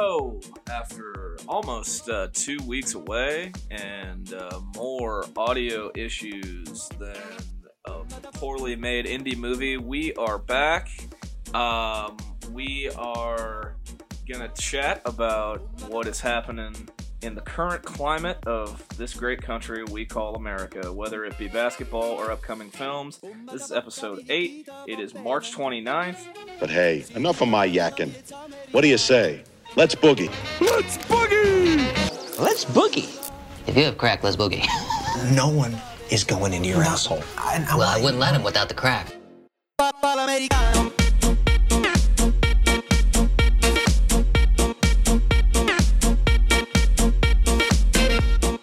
go after almost uh, two weeks away and uh, more audio issues than a poorly made indie movie. We are back. Um, we are gonna chat about what is happening in the current climate of this great country we call America, whether it be basketball or upcoming films. This is episode 8. It is March 29th. But hey, enough of my yakking. What do you say? Let's boogie. Let's boogie. Let's boogie. If you have crack, let's boogie. No one is going into your asshole. I, well, I wouldn't let him without the crack.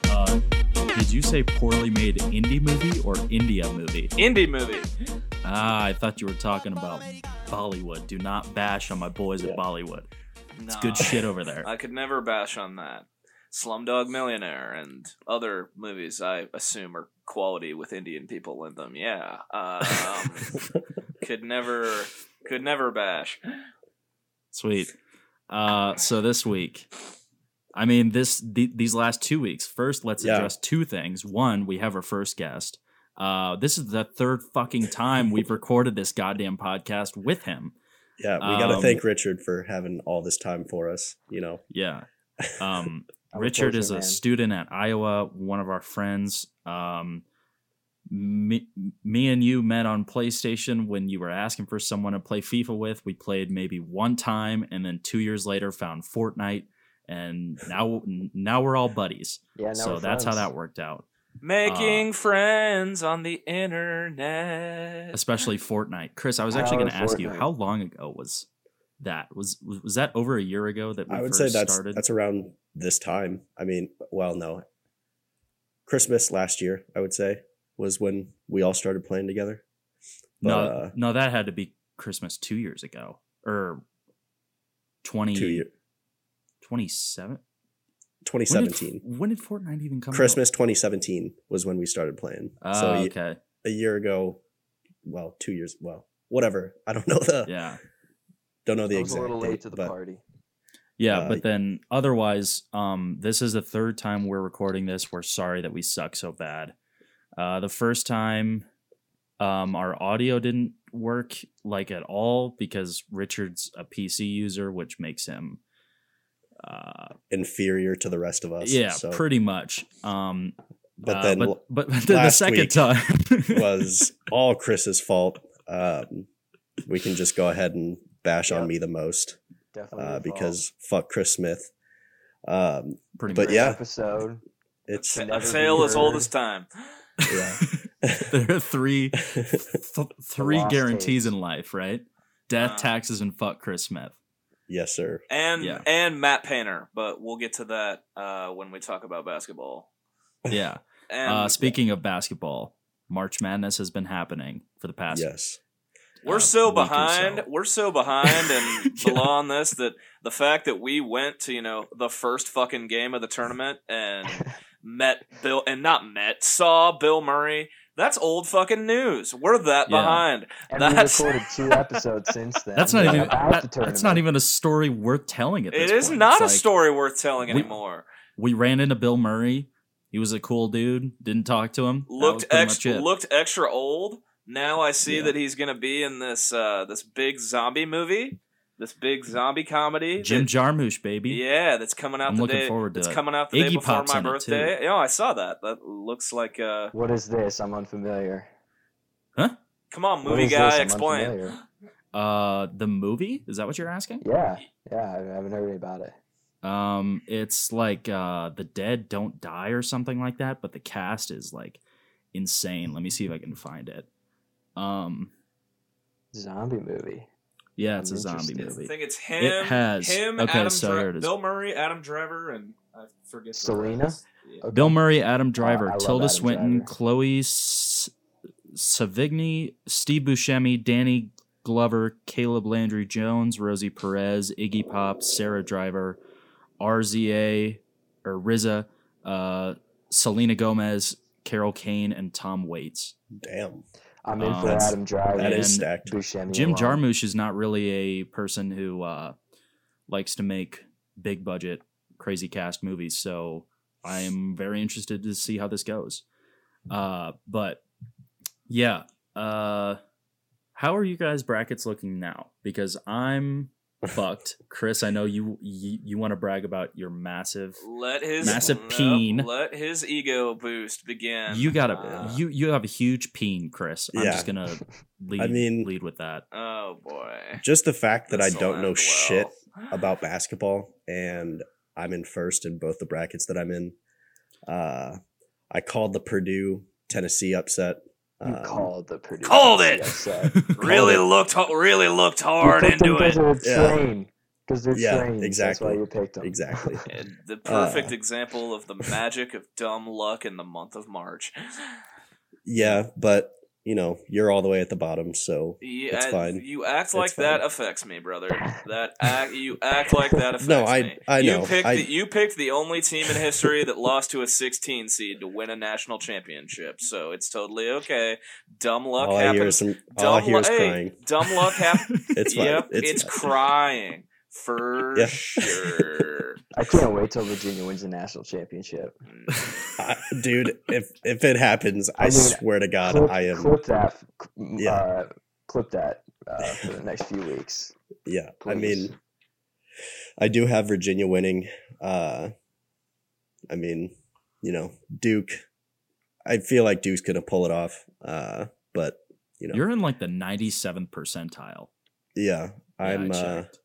Uh, did you say poorly made indie movie or India movie? Indie movie. Ah, I thought you were talking about Bollywood. Do not bash on my boys at Bollywood. It's Nah, good shit over there. I could never bash on that. Slumdog Millionaire and other movies I assume are quality with Indian people in them. Yeah. Um, could never could never bash. Sweet. Uh, so this week, I mean this th- these last two weeks. First, let's Yeah. address two things. One, we have our first guest. Uh, this is the third fucking time we've recorded this goddamn podcast with him. Yeah, we got to Um, thank Richard for having all this time for us. You know, Yeah. Um, Richard is a man. student at Iowa, one of our friends. Um, me, me and you met on PlayStation when you were asking for someone to play FIFA with. We played maybe one time, and then two years later found Fortnite, and now now we're all buddies. Yeah, now so we're that's how that worked out. Making friends on the internet. Especially Fortnite. Chris, I was actually going to ask you how long ago was that? Was was was that over a year ago that we I would first say that's started? that's around this time. I mean, well, no, Christmas last year, I would say, was when we all started playing together. No, uh, no, that had to be Christmas two years ago or 20, Two year, 27? 2017. When did, when did Fortnite even come Christmas 2017 was when we started playing. out? so Oh, a- okay. a year ago, well, two years, well, whatever. I don't know the Yeah. don't know the I was a exact little date, late to the but party. Yeah, Uh, but then otherwise, um, this is the third time we're recording this. We're sorry that we suck so bad. Uh, the first time, um, our audio didn't work like at all because Richard's a PC user, which makes him, uh, inferior to the rest of us. yeah, so. pretty much. Um, But uh, then but, but, then the second time was all Chris's fault. Um, we can just go ahead and bash on me the most Definitely. uh, your because fuck Chris Smith. Um, pretty but much. yeah. episode. it's A never tale be as old as time. yeah, there are three th- three guarantees tapes. in life, right? Death, Uh. taxes, and fuck Chris Smith. Yes, sir. And Yeah. and Matt Painter, but we'll get to that uh, when we talk about basketball. Yeah. And Uh, speaking of basketball, March Madness has been happening for the past. Yes, We're uh, so behind. so. We're so behind and Yeah. below on this that the fact that we went to you know the first fucking game of the tournament and met Bill and not met saw Bill Murray. That's old fucking news. We're that Yeah. behind. And That's- we recorded two episodes since then. That's not even. that- that's not even a story worth telling. At this It is point. not It's a like, story worth telling we- anymore. We ran into Bill Murray. He was a cool dude. Didn't talk to him. Looked extra. Looked extra old. Now I see Yeah. that he's gonna be in this uh, this big zombie movie, this big zombie comedy. Jim that- Jarmusch, baby. Yeah, that's coming out I'm the looking day. forward to It's it. coming out the day Iggy before Pop's my in it, too. birthday. Yeah, I saw that. That looks like uh What is this? I'm unfamiliar. Huh? Come on, What movie is this? guy, I'm explain. Uh, the movie is that what you're asking? Yeah, yeah. I haven't heard about it. Um, it's like uh, the dead don't die or something like that, but the cast is like insane. Let me see if I can find it. Um, Zombie movie. Yeah, it's a zombie movie. I think it's him. It has. him. Okay, Adam so Dri- here it is. Bill Murray, Adam Driver, and I forget the Selena? Yeah. Okay. Bill Murray, Adam Driver, I love Tilda Adam Swinton, Driver. Chloe S- Savigny, Steve Buscemi, Danny Glover, Caleb Landry Jones, Rosie Perez, Iggy Pop, Sarah Driver, RZA or RZA, uh, Selena Gomez, Carol Kane, and Tom Waits. damn. I'm in Um, for Adam Driver. that is And stacked. Buscemi Jim alone. Jarmusch is not really a person who uh, likes to make big budget, crazy cast movies. So I am very interested to see how this goes. Uh, but yeah, uh, how are you guys brackets looking now? Because I'm fucked. Chris, I know you you, you want to brag about your massive. Let his Massive no, peen. Let his ego boost begin. You got a Uh, you you have a huge peen, Chris. I'm Yeah. just gonna lead I mean- lead with that. Oh boy. Just the fact that I This'll don't know end shit about basketball and I'm in first in both the brackets that I'm in. Uh, I called the Purdue Tennessee upset. You Um, called the Purdue. Called it! upset. Really it. looked ho- really looked hard picked them into it. 'cause they're Yeah. trained. Because they're Yeah, trained. That's exactly. why you picked them. Exactly. And The perfect Uh. example of the magic of dumb luck in the month of March. Yeah, but you know you're all the way at the bottom, so Yeah, It's fine. You act It's like that fine. affects me, brother. That act, you act like that affects me. No, I- me. I know. You picked, I- the, you picked the only team in history that lost to a 16 seed to win a national championship, so it's totally okay. Dumb luck all I hear is some. All I dumb hear lu- is hey, crying. Dumb luck happens. It's fine. yep, It's it's, fine. crying for Yeah. sure. I can't wait till Virginia wins the national championship. I, dude, if if it happens, I, I mean, swear to God, clip, I am. clip that. Yeah. Uh, clip that uh, for the next few weeks. Yeah, I mean, I do have Virginia winning. Uh, I mean, you know, Duke. I feel like Duke's gonna pull it off. Uh, but you know, You're in like the 97th percentile. yeah, Yeah, I I'm. uh, checked.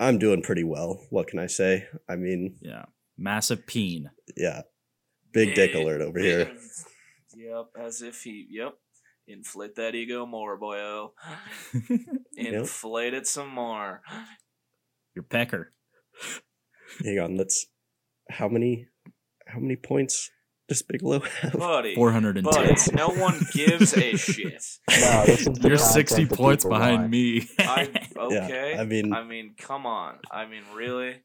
I'm doing pretty well. What can I say? I mean, yeah, massive peen. yeah, big dick Big- alert over here. Yep, as if he. Yep. Inflate that ego more, boyo. Inflate it some more. Your pecker. Hang on, let's. How many? How many points does Bigelow have? Buddy. 410. Buddy, no one gives a shit. No, this is the You're 60 points behind want. me. I okay. I mean- I mean, come on. I mean, really?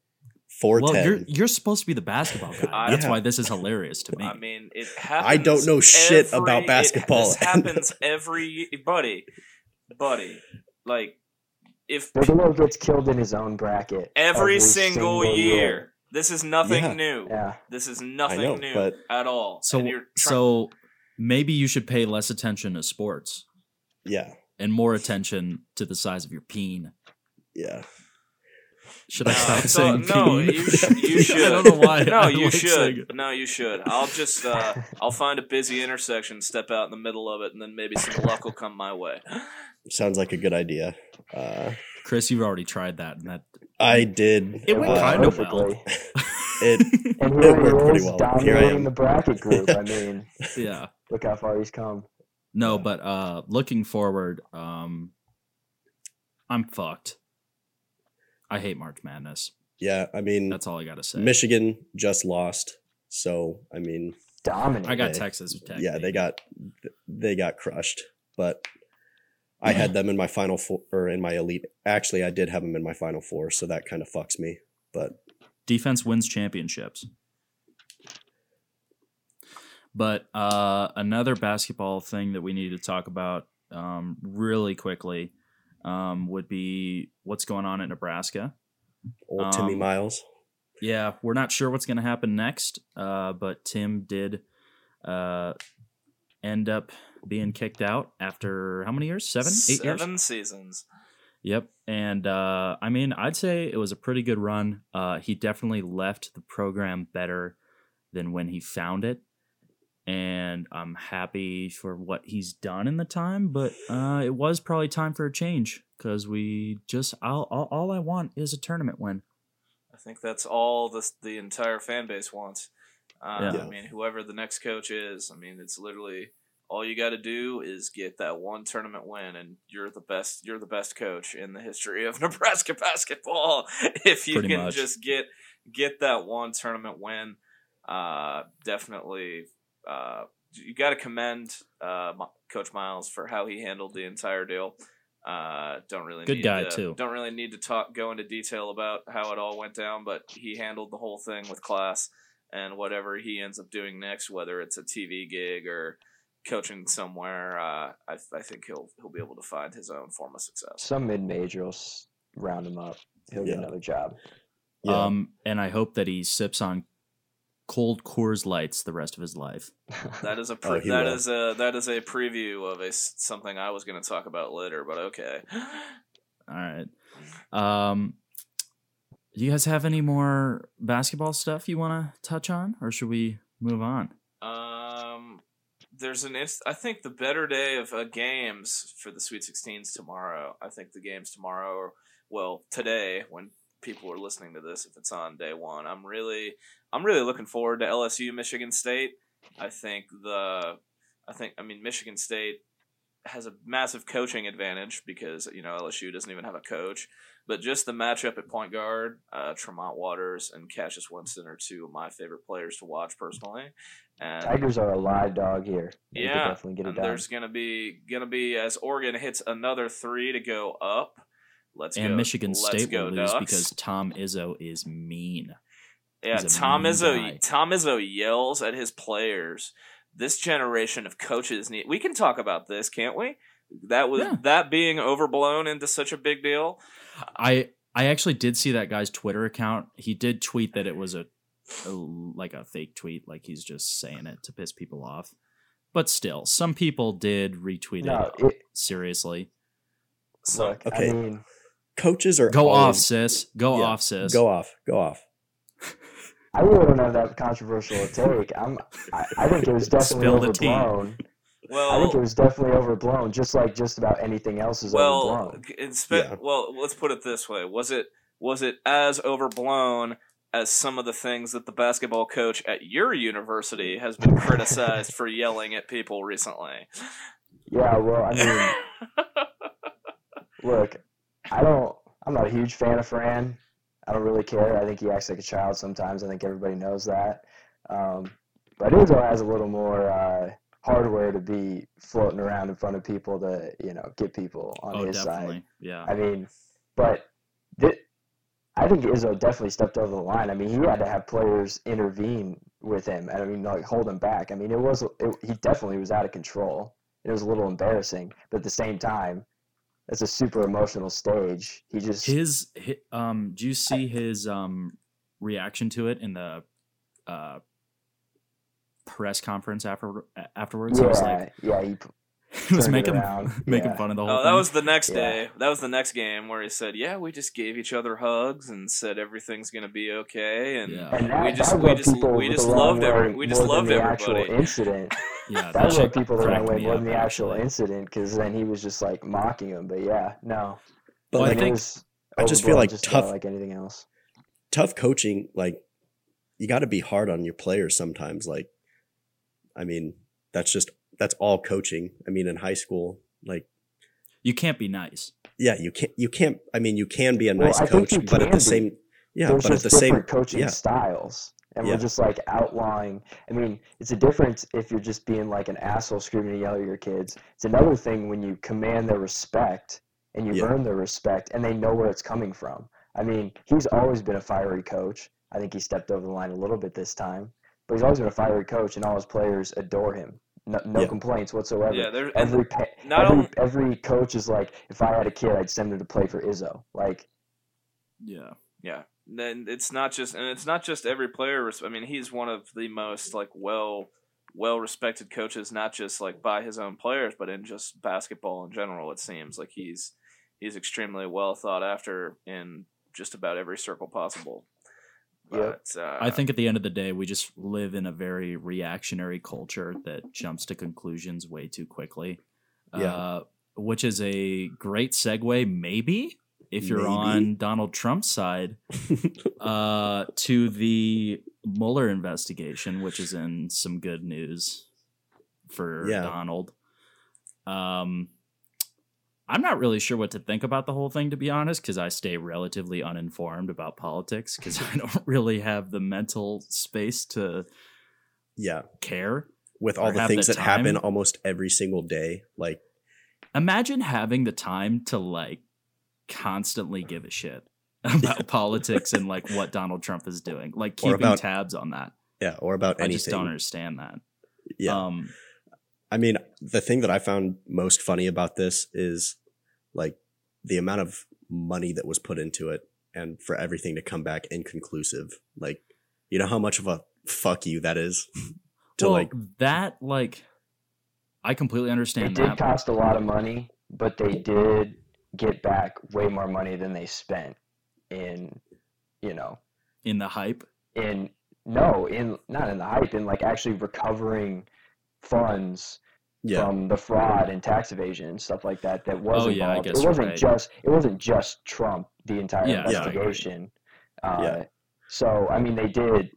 Four well, you're you're supposed to be the basketball guy. I- That's Yeah. why this is hilarious to me. I mean, it happens. I don't know shit every- about it- basketball. this happens every buddy, buddy. Like if Bigelow gets killed in his own bracket every, single, year. This is nothing Yeah. new. Yeah. This is nothing know, new but- at all. so And you're so maybe you should pay less attention to sports yeah, and more attention to the size of your peen. yeah. Should I stop so- saying no, peen? you, sh- you should. I don't know why. No, I you like should. No, you should. I'll just uh, I'll find a busy intersection, step out in the middle of it, and then maybe some luck will come my way. Sounds like a good idea. Uh, Chris, you've already tried that, and that I did. It went uh, kind of well. perfectly. It And It here he worked pretty well. Here I dominating am. the bracket group. I mean, yeah. look how far he's come. No, but uh looking forward, um I'm fucked. I hate March Madness. yeah. I mean, That's all I gotta say. Michigan just lost, so I mean, Dominating. I got they- Texas Tech. yeah, they got they got crushed. But I had them in my final four or in my elite. Actually, I did have them in my final four, so that kind of fucks me. But defense wins championships. But uh, another basketball thing that we need to talk about um, really quickly um, would be what's going on in Nebraska. old Timmy Um, Miles, Yeah, we're not sure what's going to happen next, uh, but Tim did uh, end up being kicked out after how many years? Seven, eight years. Seven seasons. Yep. And uh, I mean, I'd say it was a pretty good run. Uh, he definitely left the program better than when he found it. And I'm happy for what he's done in the time, but uh, it was probably time for a change because we just, I'll, all, all I want is a tournament win. I think that's all the the entire fan base wants. Uh, Yeah. I mean, whoever the next coach is, I mean, it's literally all you got to do is get that one tournament win, and you're the best. You're the best coach in the history of Nebraska basketball. If you Pretty can much. just get get that one tournament win, uh, definitely. Uh, you got to commend uh, Coach Miles for how he handled the entire deal. Uh, don't really Good need guy, to, too. Don't really need to talk go into detail about how it all went down, but he handled the whole thing with class. And whatever he ends up doing next, whether it's a TV gig or coaching somewhere, uh, I, I think he'll he'll be able to find his own form of success. Some mid major will round him up. He'll Yeah. get another job. Yeah. Um, and I hope that he sips on cold Coors Lights the rest of his life. That is a Oh, pre- he that will. is a that is a preview of a s- something I was going to talk about later, but okay. All right. Um, do you guys have any more basketball stuff you want to touch on, or should we move on? There's an inst- I think the better day of uh, games for the Sweet 16s tomorrow. I think the games tomorrow, or well, today when people are listening to this, if it's on day one, I'm really, I'm really looking forward to LSU Michigan State. I think the, I think I mean Michigan State has a massive coaching advantage because you know LSU doesn't even have a coach. But just the matchup at point guard, uh, Tremont Waters and Cassius Winston are two of my favorite players to watch personally. And Tigers are a live dog here. They yeah, definitely get it and done. there's gonna be gonna be as Oregon hits another three to go up. Let's and go. Michigan let's State go will lose Ducks. because Tom Izzo is mean. yeah, Tom mean Izzo. guy. Tom Izzo yells at his players. This generation of coaches need. We can talk about this, can't we? That was Yeah. that being overblown into such a big deal. I I actually did see that guy's Twitter account. He did tweet that it was a, a like a fake tweet, like he's just saying it to piss people off. But still, some people did retweet no, it it, seriously. So look, okay. I mean, Coaches are Go off, sis. Go Yeah, off, sis. Go off. Go off. I really don't have that controversial take. I'm, I, I think it was definitely Spill the overblown. Well, I think it was definitely overblown, just like just about anything else is well, overblown. it's Yeah. well. Let's put it this way: was it was it as overblown as some of the things that the basketball coach at your university has been criticized for yelling at people recently? Yeah, well, I mean, look, I don't. I'm not a huge fan of Fran. I don't really care. I think he acts like a child sometimes. I think everybody knows that. Um, but Izzo has a little more uh, hardware to be floating around in front of people to, you know, get people on oh, his definitely. side. Yeah. I mean, but I think Izzo definitely stepped over the line. I mean, he had to have players intervene with him. And I mean, like hold him back. I mean, it was it, he definitely was out of control. It was a little embarrassing, but at the same time, it's a super emotional stage. He just his, hi um do you see his um reaction to it in the uh press conference after afterwards he yeah was like yeah he he was making making yeah. fun of the oh, whole Oh, that was the next Yeah. day. That was the next game where he said, "Yeah, we just gave each other hugs and said everything's gonna be okay." And Yeah. and that, we just we just we just loved every we just loved the everybody. yeah actual incident. that, That shit people the wrong cracked way more than the actual incident, because then he was just like mocking him. But yeah, no, But Well, I think- I just feel like just tough- like anything else. tough coaching, like you got to be hard on your players sometimes. Like, I mean, that's just that's all coaching. I mean, in high school, like, you can't be nice yeah, you can't you can't. I mean, you can be a Well, nice I think coach, you but at can the be. same, yeah, There's but at just the same, different coaching yeah, styles, and Yeah. we're just like outlining. I mean, it's a difference if you're just being like an asshole screaming and yelling at your kids. It's another thing when you command their respect and you Yeah. earn their respect, and they know where it's coming from. I mean, he's always been a fiery coach. I think he stepped over the line a little bit this time, but he's always been a fiery coach, and all his players adore him. No, no Yeah. complaints whatsoever. Yeah, there- every not every, only- every coach is like, if I had a kid, I'd send him to play for Izzo. Like, yeah Yeah, then it's not just and it's not just every player. I mean, he's one of the most like well well respected coaches, not just like by his own players, but in just basketball in general. It seems like he's he's extremely well thought after in just about every circle possible. Yep. But, uh, I think at the end of the day, we just live in a very reactionary culture that jumps to conclusions way too quickly. Yeah. Uh, which is a great segue, maybe, if you're Maybe. on Donald Trump's side, uh, to the Mueller investigation, which is in some good news for Yeah. Donald. Um, I'm not really sure what to think about the whole thing, to be honest, because I stay relatively uninformed about politics because I don't really have the mental space to yeah, care. with all the things the that happen almost every single day, like, Imagine having the time to like constantly give a shit about politics and like what Donald Trump is doing, like keeping about tabs on that. yeah, or about I anything. I just don't understand that. Yeah, Um, I mean, the thing that I found most funny about this is like the amount of money that was put into it. and for everything to come back inconclusive. Like, you know how much of a fuck you that is to well, like that like I completely understand It understand did that. cost a lot of money, but they did get back way more money than they spent in, you know, in the hype. in no, in not in the hype, in like actually recovering funds yeah. from the fraud and tax evasion and stuff like that that was oh, involved. Yeah, it wasn't right. just it wasn't just Trump the entire Yeah, yeah, investigation. uh, Yeah. So I mean, they did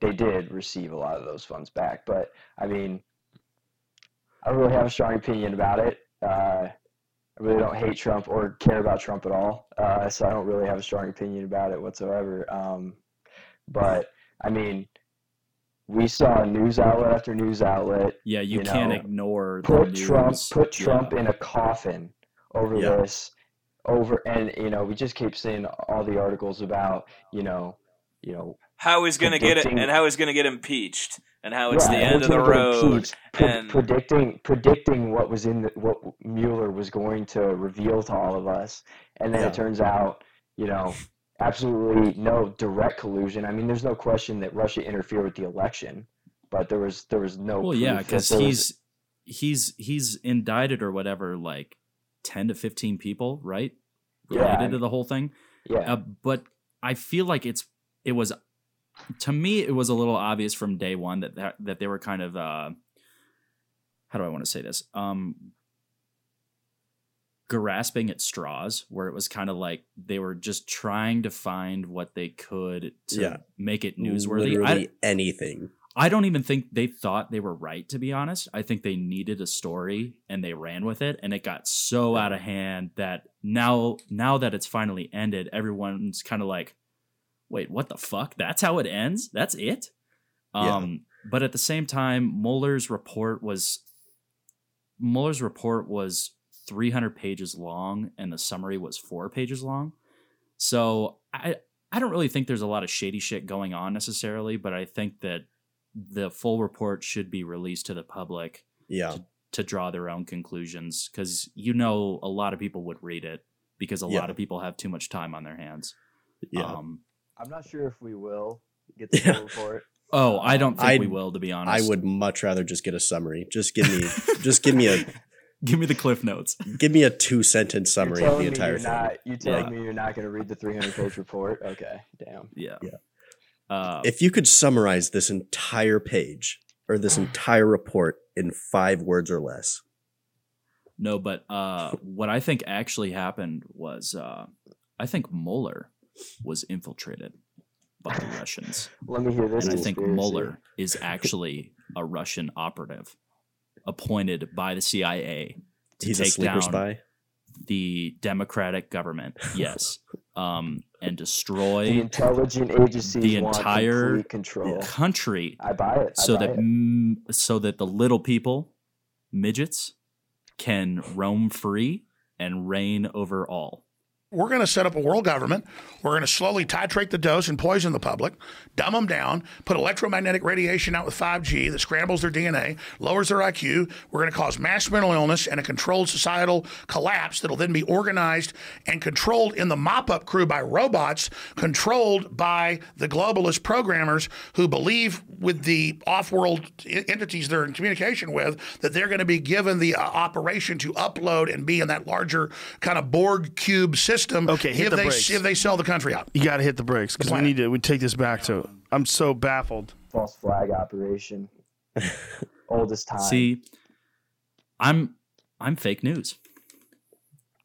they did receive a lot of those funds back, but I mean, I don't really have a strong opinion about it. Uh, I really don't hate Trump or care about Trump at all, uh, so I don't really have a strong opinion about it whatsoever. Um, but I mean, we saw news outlet after news outlet Yeah, you, You can't know, ignore the put Trump news. put Yeah. Trump in a coffin over Yeah. this over and you know we just keep seeing all the articles about you know you know How he's going to get it, and how he's going to get impeached, and how it's yeah, the and end who's of the road. impeached, pre- and- predicting predicting what was in the, what Mueller was going to reveal to all of us and then Yeah. it turns out you know absolutely no direct collusion I mean there's no question that Russia interfered with the election but there was there was no Well, yeah, because he's he's he's indicted or whatever, like ten to fifteen people, right? Yeah, Related I- to the whole thing. yeah Uh, but I feel like it's it was to me it was a little obvious from day one that that, that they were kind of uh, how do I want to say this um grasping at straws where it was kind of like they were just trying to find what they could to Yeah. make it newsworthy. Literally I, anything. I don't even think they thought they were right, to be honest. I think they needed a story and they ran with it, and it got so out of hand that now, now that it's finally ended, everyone's kind of like, "Wait, what the fuck? That's how it ends? That's it?" Yeah. Um, but at the same time, Mueller's report was Mueller's report was 300 pages long, and the summary was four pages long. So I I don't really think there's a lot of shady shit going on necessarily, but I think that the full report should be released to the public Yeah. to draw their own conclusions because you know a lot of people would read it because a Yeah. lot of people have too much time on their hands. Yeah. Um, I'm not sure if we will get the Yeah. full report. oh, I don't think I- we will, to be honest. I would much rather just get a summary. Just give me just give me a give me the cliff notes. give me a two sentence summary of telling the me entire you're thing. not, you telling Yeah. me you're not going to read the 300 page report? Okay, damn. Yeah. Yeah. Uh, If you could summarize this entire page or this entire report in five words or less. No, but uh, what I think actually happened was uh, I think Mueller was infiltrated by the Russians. Let me hear this. and I think conspiracy. Mueller is actually a Russian operative appointed by the CIA to He's take sleeper down spy. the democratic government. Yes. um, and destroy the destroy intelligent agencies the entire control. country I buy it. I so buy that it. so that the little people, midgets, can roam free and reign over all. We're going to set up a world government. We're going to slowly titrate the dose and poison the public, dumb them down, put electromagnetic radiation out with 5G that scrambles their DNA, lowers their IQ. We're going to cause mass mental illness and a controlled societal collapse that'll then be organized and controlled in the mop up crew by robots, controlled by the globalist programmers who believe with the off world entities they're in communication with that they're going to be given the uh, operation to upload and be in that larger kind of Borg cube system Okay, hit if the they brakes. if they sell the country out. You got to hit the brakes because we need to. We take this back to. I'm so baffled. false flag operation. Oldest time. See, I'm I'm fake news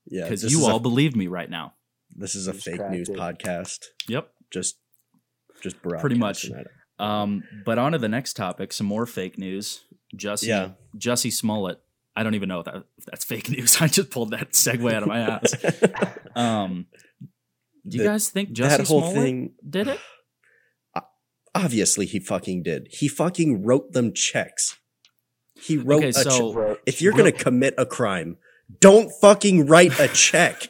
Yeah. because you is a- all believe me right now. this is a Just fake news it. podcast. Yep. Just just Pretty much. Um, but on to the next topic, some more fake news. Jussie, Yeah. Jussie Smollett. I don't even know if, that, if that's fake news. I just pulled that segue out of my ass. Um, do you The- guys think Jussie that whole Smollett thing did it? obviously he fucking did. He fucking wrote them checks. He wrote Okay, a so- check. If you're gonna commit a crime, don't fucking write a check.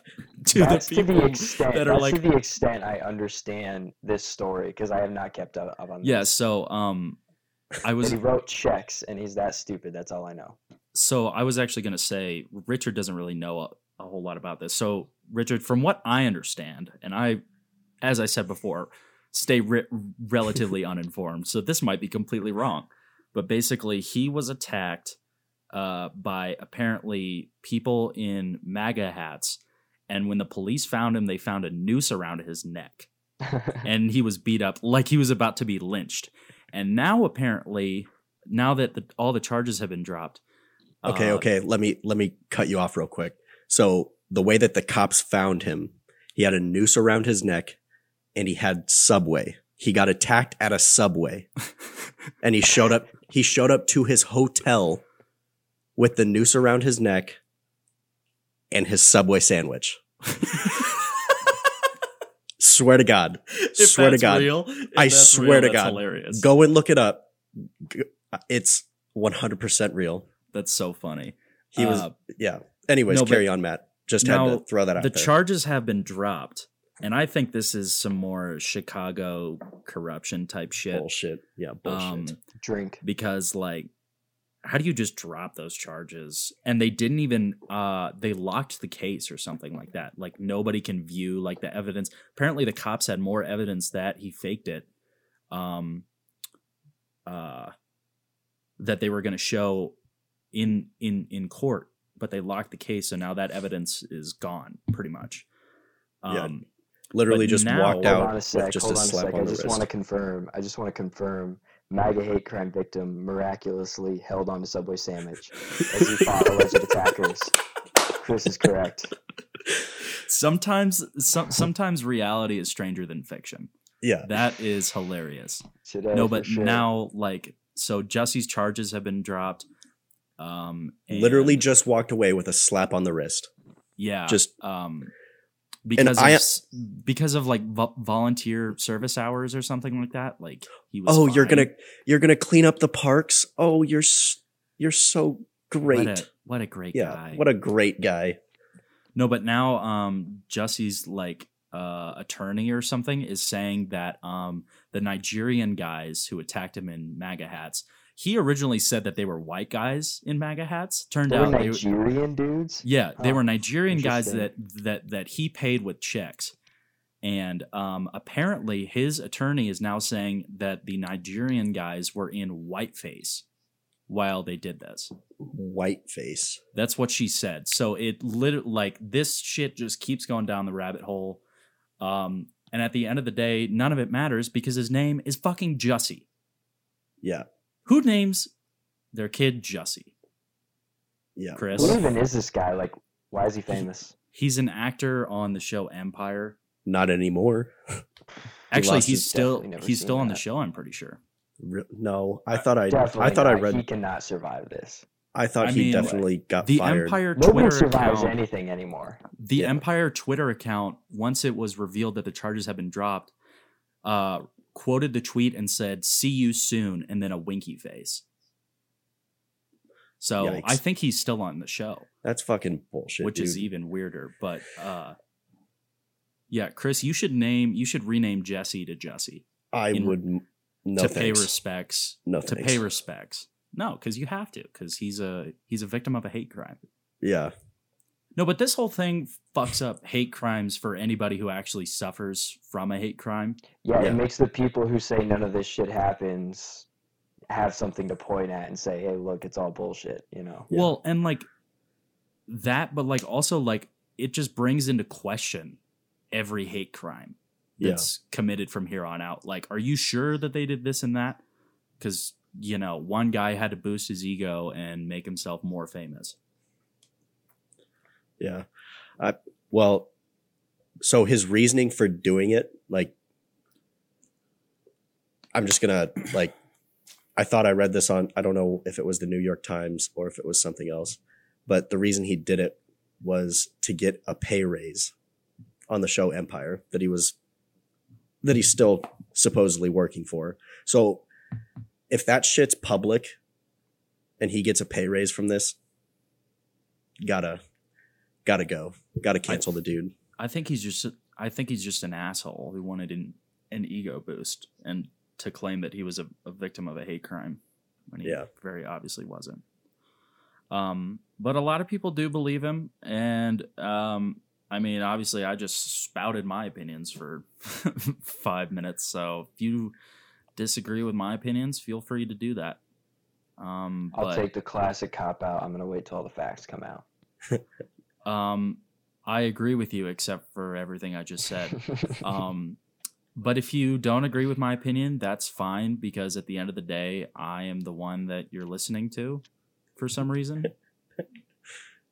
To that's the to the extent. that are That's like, to the extent I understand this story because I have not kept up, up on. yeah. this. So, um, I was he wrote checks and he's that stupid. That's all I know. So I was actually going to say Richard doesn't really know a, a whole lot about this. So Richard, from what I understand, and I as I said before, stay re- relatively uninformed. So this might be completely wrong. But basically, he was attacked uh, by apparently people in MAGA hats. And when the police found him, they found a noose around his neck. and he was beat up like he was about to be lynched. And now, apparently, now that the, all the charges have been dropped. Okay, uh, okay. Let me let me cut you off real quick. So the way that the cops found him, he had a noose around his neck, and he had subway. He got attacked at a subway, and he showed up. He showed up to his hotel with the noose around his neck and his subway sandwich. swear to God. If swear to God. real- I swear real, to God. hilarious. Go and look it up. It's 100% real. That's so funny. He was, Uh, yeah. Anyways, no, carry on, Matt. Just had to throw that out the there. charges have been dropped, and I think this is some more Chicago corruption type shit. Bullshit. Yeah, bullshit. Drink because like, how do you just drop those charges? And they didn't even uh they locked the case or something like that. Like nobody can view like the evidence. Apparently, the cops had more evidence that he faked it. Um. Uh. That they were going to show in in in court but they locked the case so now that evidence is gone pretty much Yeah. um Literally just now- walked out on a with sec. just hold a on a slap sec. on I the just wrist. want to confirm. I just want to confirm. MAGA hate crime victim miraculously held on to Subway sandwich as he fought alleged attackers. Chris is correct. sometimes some, sometimes reality is stranger than fiction Yeah. that is hilarious Today, no but sure. now like so jesse's charges have been dropped um Literally just walked away with a slap on the wrist. yeah just- um because I- of, because of like vo- volunteer service hours or something like that like he was Oh, you're gonna you're gonna clean up the parks. Oh, you're you're so great. what a, what a great yeah, guy what a great guy. No, but now um Jesse's like uh attorney or something is saying that um the Nigerian guys who attacked him in MAGA hats, he originally said that they were white guys in MAGA hats. Turned They were out they were Nigerian dudes. yeah, they Huh. were Nigerian guys that that that he paid with checks. And um, apparently, his attorney is now saying that the Nigerian guys were in whiteface while they did this. Whiteface. That's what she said. So it lit like this shit just keeps going down the rabbit hole. Um, and at the end of the day, none of it matters because his name is fucking Jussie. Yeah. Who names their kid Jussie? Yeah. Chris. Who even is this guy? Like, why is he famous? He's an actor on the show Empire. Not anymore. Actually, lost he's still he's still on the show. I'm pretty sure. Re- no, I thought I Definitely I thought I read He cannot survive this. I thought I he mean, definitely got The fired. Empire Nobody Twitter survives account. anything anymore. The Yeah. Empire Twitter account, once it was revealed that the charges had been dropped, uh, quoted the tweet and said, "See you soon," and then a winky face. So Yikes. I think he's still on the show, That's fucking bullshit. which is even weirder. But uh, yeah, Chris, you should name you should rename Jesse to Jesse I in- would no to pay respects. No to thanks. pay respects. No, because you have to, because he's a he's a victim of a hate crime. Yeah. No, but this whole thing fucks up hate crimes for anybody who actually suffers from a hate crime. Yeah, Yeah. it makes the people who say none of this shit happens have something to point at and say, "Hey, look, it's all bullshit." You know. Yeah. Well, and like that, but like also like it just brings into question every hate crime Yeah. that's committed from here on out. Like, are you sure that they did this and that? Because you know, one guy had to boost his ego and make himself more famous. Yeah. I, well, so his reasoning for doing it, like, I'm just gonna like, I thought I read this on, I don't know if it was the New York Times or if it was something else, but the reason he did it was to get a pay raise on the show Empire that he was, that he's still supposedly working for. So if that shit's public and he gets a pay raise from this, gotta, gotta go, gotta cancel the dude. I think he's just I think he's just an asshole who wanted an an ego boost and to claim that he was a, a victim of a hate crime when he Yeah. very obviously wasn't. Um, but a lot of people do believe him, and um, I mean, obviously, I just spouted my opinions for five minutes. So if you disagree with my opinions, feel free to do that. Um, I'll but, take the classic cop out. I'm gonna wait till all the facts come out. Um, I agree with you, except for everything I just said. um, but if you don't agree with my opinion, that's fine because at the end of the day, I am the one that you're listening to for some reason.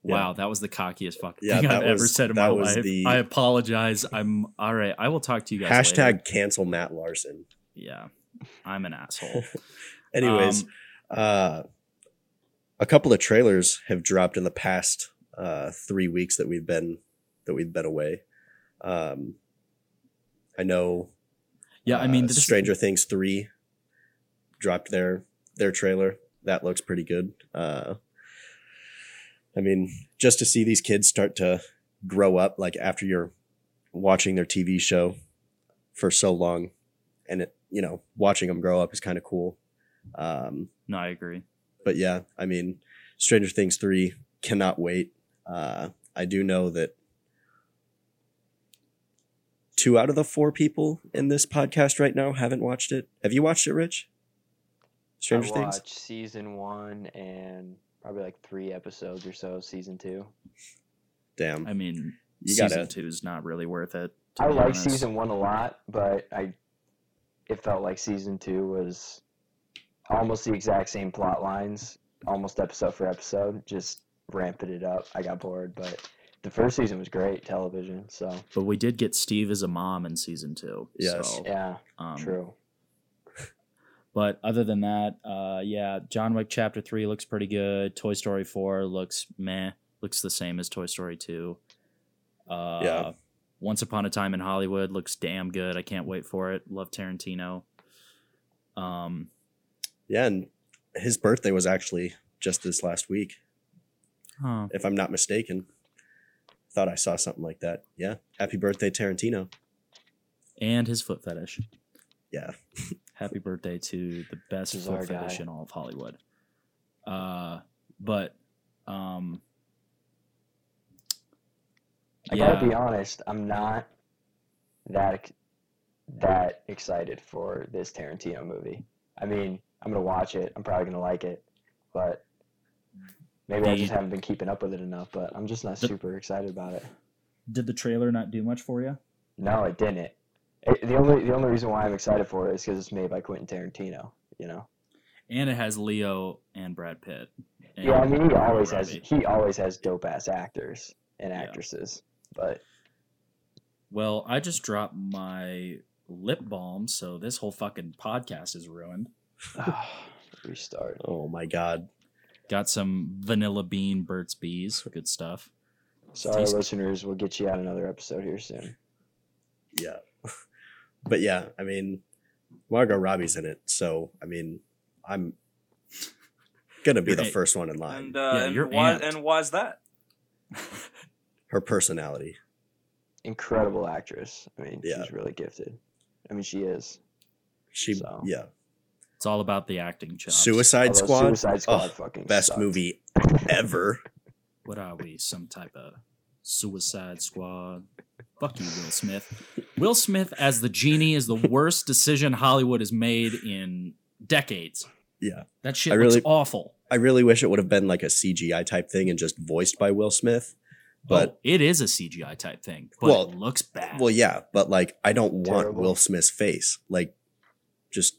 Yeah. Wow, that was the cockiest fucking Yeah, thing I've that ever said in my life. the- I apologize. I'm all right. I will talk to you guys. Hashtag later. cancel Matt Larson. Yeah, I'm an asshole. Anyways, Um, uh, a couple of trailers have dropped in the past uh, three weeks that we've been that we've been away. Um, I know. Yeah, I mean, uh, Stranger Things three dropped their their trailer. That looks pretty good. Uh, I mean, just to see these kids start to grow up, like after you're watching their TV show for so long, and it, you know, watching them grow up is kind of cool. Um, no, I agree. but yeah, I mean, Stranger Things three cannot wait. Uh, I do know that two out of the four people in this podcast right now haven't watched it. Have you watched it, Rich? Stranger I Things. watched season one and probably like three episodes or so of season two. Damn, I mean, you season gotta. two is not really worth it. I like honest. season one a lot, but I it felt like season two was almost the exact same plot lines, almost episode for episode, just ramping it up. I got bored, but the first season was great television. So But we did get Steve as a mom in season two. Yes. So, yeah, um, true. But other than that, uh, yeah, John Wick Chapter Three looks pretty good. Toy Story Four looks meh, looks the same as Toy Story Two. Uh, Yeah. Once Upon a Time in Hollywood looks damn good. I can't wait for it. Love Tarantino. Um, Yeah, and his birthday was actually just this last week, huh. if I'm not mistaken. Thought I saw something like that. Yeah, happy birthday, Tarantino. and his foot fetish. Yeah, Happy birthday to the best This foot our fetish guy. in all of Hollywood. Uh, but um, I yeah, gotta be honest, I'm not that that excited for this Tarantino movie. I mean, I'm gonna watch it. I'm probably gonna like it, but maybe I just haven't been keeping up with it enough. But I'm just not The- super excited about it. did the trailer not do much for you? No, it didn't. It, the only the only reason why I'm excited for it is because it's made by Quentin Tarantino. You know. And it has Leo and Brad Pitt. and Yeah, I mean, he Margot always has he always has dope ass actors and Yeah. actresses, but Well, I just dropped my lip balm, so this whole fucking podcast is ruined. Ah, restart. Oh my god. Got some vanilla bean Burt's Bees, good stuff. Sorry, Tasty. listeners. We'll get you out another episode here soon. Yeah. but yeah, I mean, Margot Robbie's in it, so I mean, I'm gonna be the first one in line. And uh, Yeah, and your why aunt. and why's that? Her personality. Incredible actress. I mean, Yeah. she's really gifted. I mean, she is. She, So. yeah. It's all about the acting chops. Suicide Although Squad. Suicide Squad Oh, fucking best sucked. movie ever. What are we? Some type of Suicide Squad? Fuck you, Will Smith. Will Smith as the genie is the worst decision Hollywood has made in decades. Yeah. That shit I looks really- awful. I really wish it would have been like a CGI type thing and just voiced by Will Smith. But oh, it is a CGI type thing, but Well, it looks bad. well, yeah, but like I don't want Terrible. Will Smith's face. Like, just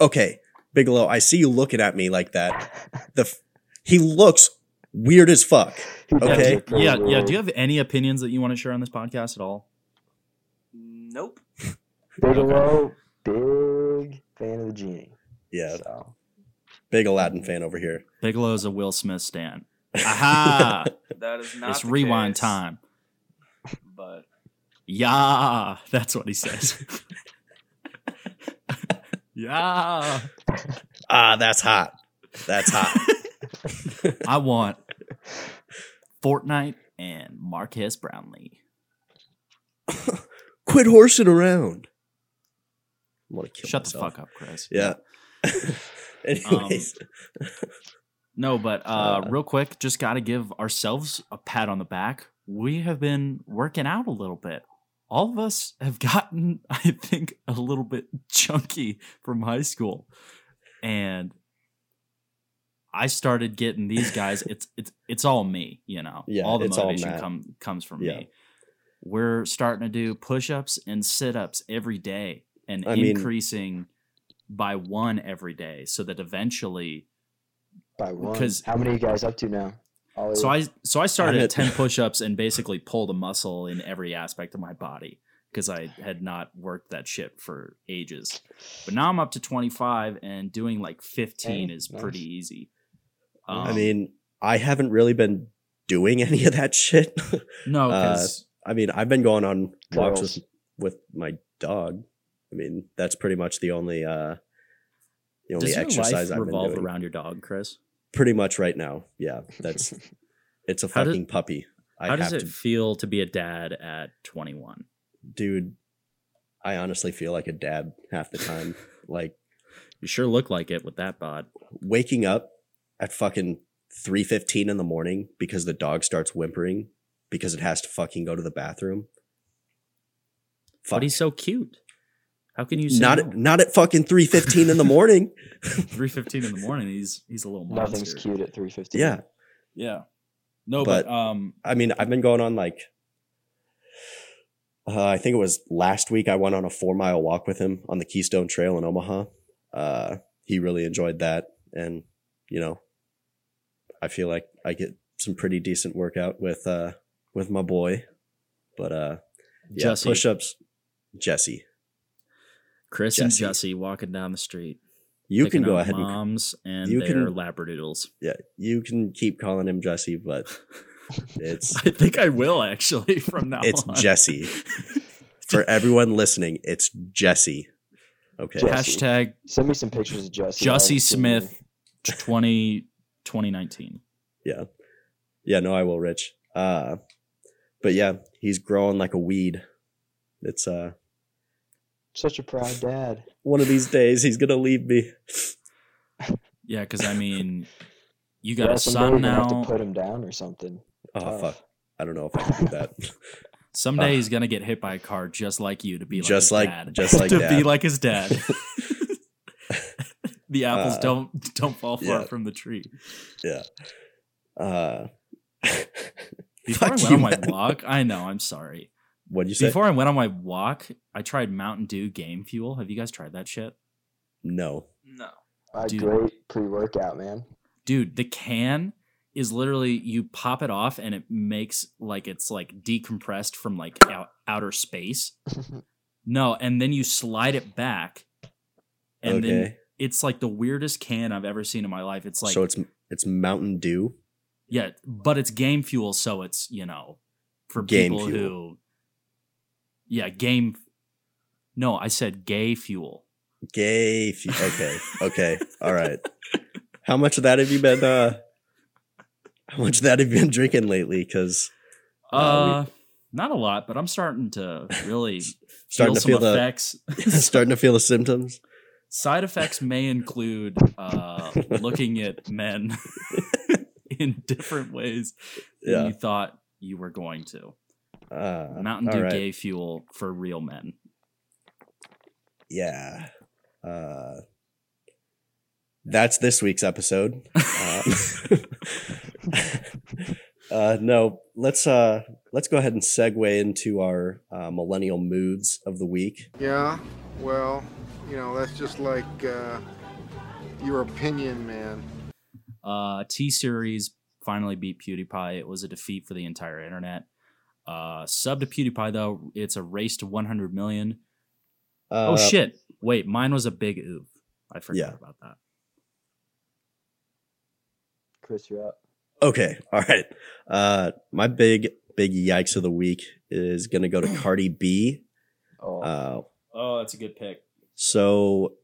okay, Bigelow. I see you looking at me like that. The f- he looks weird as fuck. Okay. look yeah, yeah. Do you have any opinions that you want to share on this podcast at all? Nope. Bigelow, big fan of the genie. Yeah, So big Aladdin fan over here. Bigelow's a Will Smith stan. Aha! That is not. it's the rewind case, time. But Yeah, that's what he says. yeah. Ah, that's hot. That's hot. I want Fortnite and Marques Brownlee. Quit horsing around. I want to kill Shut myself. the fuck up, Chris. Yeah. Anyways, No, but uh, real quick, just got to give ourselves a pat on the back. We have been working out a little bit. All of us have gotten, I think, a little bit chunky from high school, and I started getting these guys. It's it's it's all me, you know. Yeah, all the all motivation Matt. come comes from Yeah. me. We're starting to do push-ups and sit-ups every day, and I mean- increasing by one every day, so that eventually By one. 'Cause- How many are you guys up to now? All of So? I so I started at at- ten push-ups and basically pulled a muscle in every aspect of my body because I had not worked that shit for ages. But now I'm up to 25 and doing like 15 Hey, is nice. pretty easy. I Um, mean, I haven't really been doing any of that shit. no, uh, because I mean, I've been going on walks with, with my dog. I mean, that's pretty much the only uh the only does your exercise life I've been revolve around your dog, Chris? Pretty much right now. Yeah, that's it's a How did- fucking puppy. I How does it to, feel to be a dad at 21? dude. I honestly feel like a dad half the time. like You sure look like it with that bod. waking up at fucking three fifteen in the morning because the dog starts whimpering because it has to fucking go to the bathroom. Fuck. But he's so cute. How can you say not no? at, not at fucking three fifteen in the morning. 3:15 in the morning? He's he's a little monster. Nothing's cute at 350. yeah, Yeah. No, but, But- um I mean, I've been going on like, uh, I think it was last week. I went on a four mile walk with him on the Keystone Trail in Omaha. Uh, he really enjoyed that, and you know, I feel like I get some pretty decent workout with uh with my boy. But uh, yeah, Jesse. push ups, Jesse. Chris and Jesse. Jesse walking down the street. You can go ahead and moms and you their can- labradoodles. yeah, you can keep calling him Jesse, but it's I think I will actually from now on. it's on. Jesse. For everyone listening, it's Jesse. Okay. Jesse. Hashtag Send me some pictures of Jesse. Jussie I haven't seen Smith 20, 2019. Yeah. Yeah, no, I will, Rich. Uh but yeah, he's growing like a weed. It's uh Such a proud dad. one of these days he's gonna leave me. Yeah, because I mean, you got Yeah, a son you're Have now. to put him down or something. Oh Tough. fuck. I don't know if I can do that. Someday Uh, he's gonna get hit by a car just like you to be like Just his like- dad. just like to dad. be like his dad. the apples Uh, don't don't fall far yeah. from the tree. yeah. Uh Before fuck I went you, on my man. walk, I know I'm sorry. What'd you say? Before I went on my walk, I tried Mountain Dew Game Fuel. Have you guys tried that shit? no. No. Uh, Dude. great pre-workout, man. Dude, the can is literally you pop it off and it makes like it's like decompressed from like out, outer space. No, and then you slide it back, and then it's like the weirdest can I've ever seen in my life. It's like so it's it's Mountain Dew. yeah, but it's game fuel, so it's you know for Game people fuel. who yeah game. No, I said gay fuel. Gay fu- okay. Okay. All right. How much of that have you been uh how much of that have you been drinking lately? Cause Uh, Uh, not a lot, but I'm starting to really starting to some feel the effects. starting to feel the symptoms. Side effects may include uh, looking at men in different ways than Yeah. you thought you were going to. Uh, Mountain Dew right. gay fuel for real men. Yeah. Uh, that's this week's episode. Uh, uh, no, let's uh, let's go ahead and segue into our uh, millennial moods of the week. Yeah, well, you know, that's just like uh, your opinion, man. Uh, T Series finally beat PewDiePie. It was a defeat for the entire internet. Uh, sub to PewDiePie though, it's a race to 100 million. Uh, oh shit! Wait, mine was a big oof. I forgot Yeah. about that. Chris, you're up. Okay, all right. Uh, my big big yikes of the week is gonna go to Cardi B. Oh, Uh, Oh, that's a good pick. So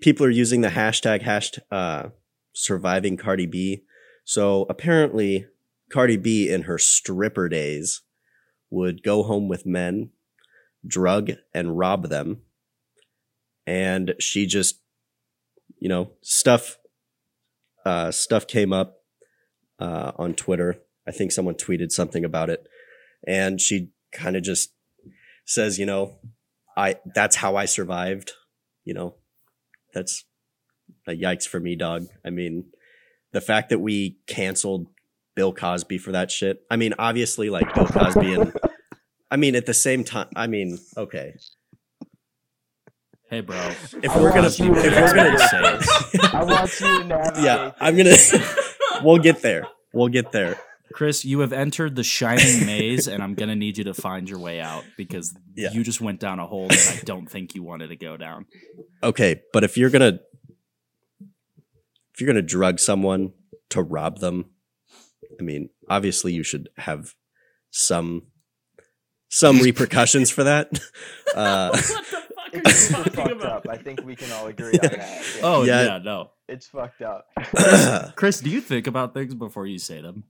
people are using the hashtag hashtag uh, surviving Cardi B. So apparently, Cardi B in her stripper days would go home with men, drug and rob them, and she just, you know, stuff uh stuff came up uh on Twitter. I think someone tweeted something about it and she kind of just says, you know, I that's how I survived, you know. That's a yikes for me, dog. I mean, the fact that we canceled Bill Cosby for that shit. I mean, obviously like Bill Cosby and I mean at the same time I mean, okay. Hey, bro. If I we're gonna you if we're gonna navigate- I want you to navigate. Yeah, I'm gonna we'll get there. We'll get there. Chris, you have entered the shining maze, and I'm gonna need you to find your way out because Yeah. you just went down a hole that I don't think you wanted to go down. Okay, but if you're gonna if you're gonna drug someone to rob them, I mean, obviously you should have some some repercussions for that. Uh, It's super fucked up. I think we can all agree on that. Yeah. Oh yeah, Yeah. no. It's fucked up. Chris, do you think about things before you say them?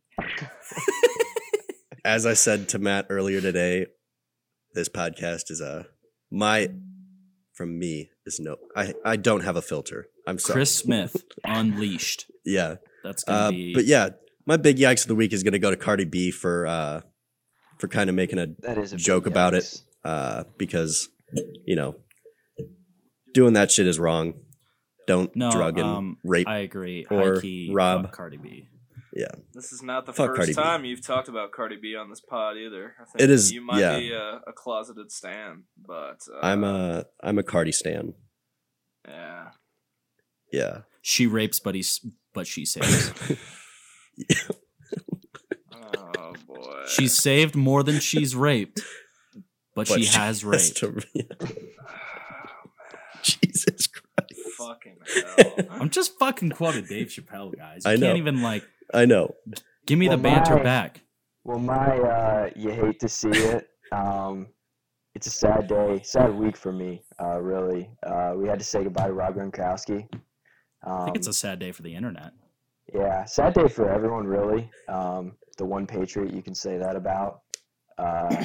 as I said to Matt earlier today, this podcast is a my from me is no I I don't have a filter. I'm sorry. Chris Smith unleashed. Yeah. That's gonna Uh, be. but yeah, my big yikes of the week is going to go to Cardi B for uh for kind of making a That is a joke about it uh because you know doing that shit is wrong. Don't no, drug and um, rape. I agree. or High-key, rob. fuck Cardi B. yeah. This is not the Fuck first Cardi B. time you've talked about Cardi B on this pod either. I think It is- You might yeah. be a, a closeted stan, but uh, I'm a I'm a Cardi stan. yeah. Yeah. She rapes, but he's but she saves. Oh boy. she's saved more than she's raped, but, But she has has raped. to- Jesus Christ. fucking hell. I'm just fucking quoting Dave Chappelle, guys. You I know. can't even like I know. give me the banter my- back. Well, my uh, you hate to see it. Um, it's a sad day, sad week for me. Uh, really, uh, we had to say goodbye to Rob Gronkowski. Um, I think it's a sad day for the internet. Yeah, sad day for everyone. Really, um, the one Patriot you can say that about. Uh,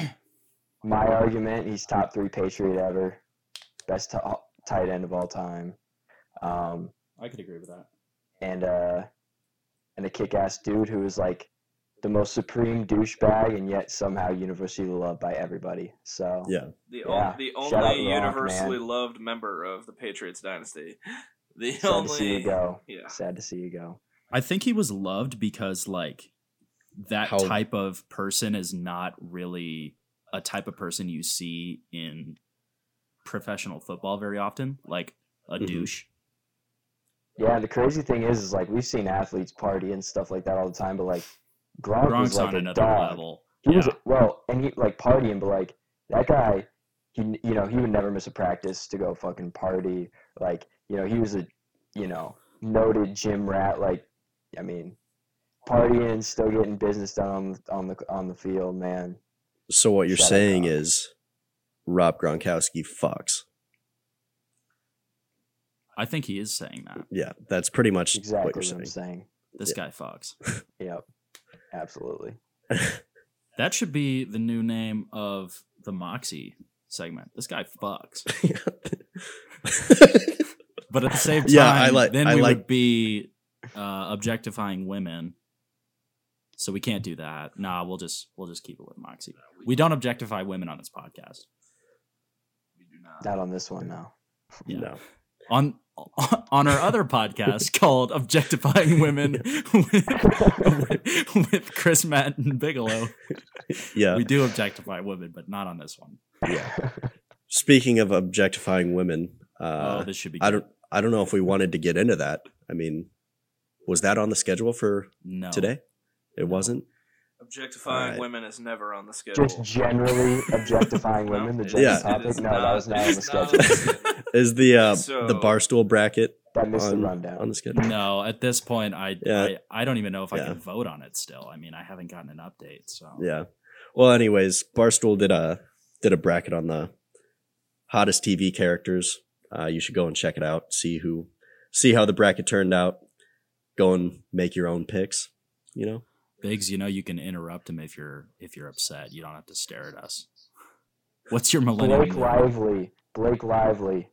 my argument: he's top three Patriot ever, best t- tight end of all time. Um, I could agree with that. and uh and a kick-ass dude who is like the most supreme douchebag and yet somehow universally loved by everybody. So Yeah. The, Yeah. on, the only The Rock, universally man. loved member of the Patriots dynasty. The sad only to see you go. Yeah. Sad to see you go. I think he was loved because like that How- type of person is not really a type of person you see in professional football very often, like a Mhm. douche. Yeah, the crazy thing is, is like we've seen athletes party and stuff like that all the time, but like Gronk was Gronk's like on a another dog. level. He was well, and he like partying, but like that guy, he you know he would never miss a practice to go fucking party. Like you know he was a you know noted gym rat. Like I mean, partying, still getting business done on on the on the field, man. So what you're Shut saying Rob. is Rob Gronkowski fucks. I think he is saying that. Yeah, that's pretty much Exactly what what, you're I'm saying. saying. This guy fucks. Yep, absolutely. That should be the new name of the Moxie segment. This guy fucks. But at the same time, Yeah, I like- then I we like- would be uh, objectifying women. So we can't do that. Nah, we'll just we'll just keep it with Moxie. We don't objectify women on this podcast. We do not. Not on this one, no. Yeah. No. On on our other podcast called Objectifying Women with, with Chris Matt and Bigelow, Yeah. we do objectify women, but not on this one. Yeah. Speaking of objectifying women, uh, oh, this should be. I don't I don't know if we wanted to get into that. I mean, was that on the schedule for no today? It wasn't. Objectifying Alright. women is never on the schedule. Just generally objectifying No, women, the it general Yeah. topic. is No, that was not on the not schedule. schedule. Is the uh, the barstool bracket That missed on, the rundown. on the schedule? No, at this point, I, Yeah. I I don't even know if I can vote on it still. I mean, I haven't gotten an update, so Yeah. Well, anyways, Barstool did a did a bracket on the hottest TV characters. Uh, you should go and check it out. See who, see how the bracket turned out. Go and make your own picks. You know. Biggs, you know you can interrupt him if you're if you're upset. You don't have to stare at us. What's your millennium? Blake Lively. Blake Lively.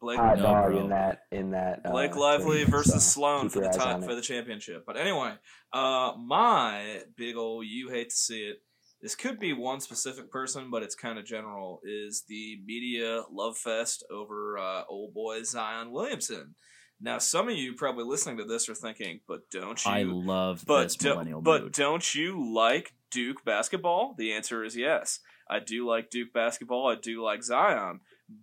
Blake, hot no, dog bro. in that in that. uh, Blake Lively tournament, versus so Sloan for the your top for the championship. But anyway, uh, my big ol' you hate to see it. This could be one specific person, but it's kind of general. Is the media love fest over uh, old boy Zion Williamson? Now, some of you probably listening to this are thinking, but don't you? I love but this do- millennial but mood. don't you like Duke basketball? The answer is yes. I do like Duke basketball. I do like Zion.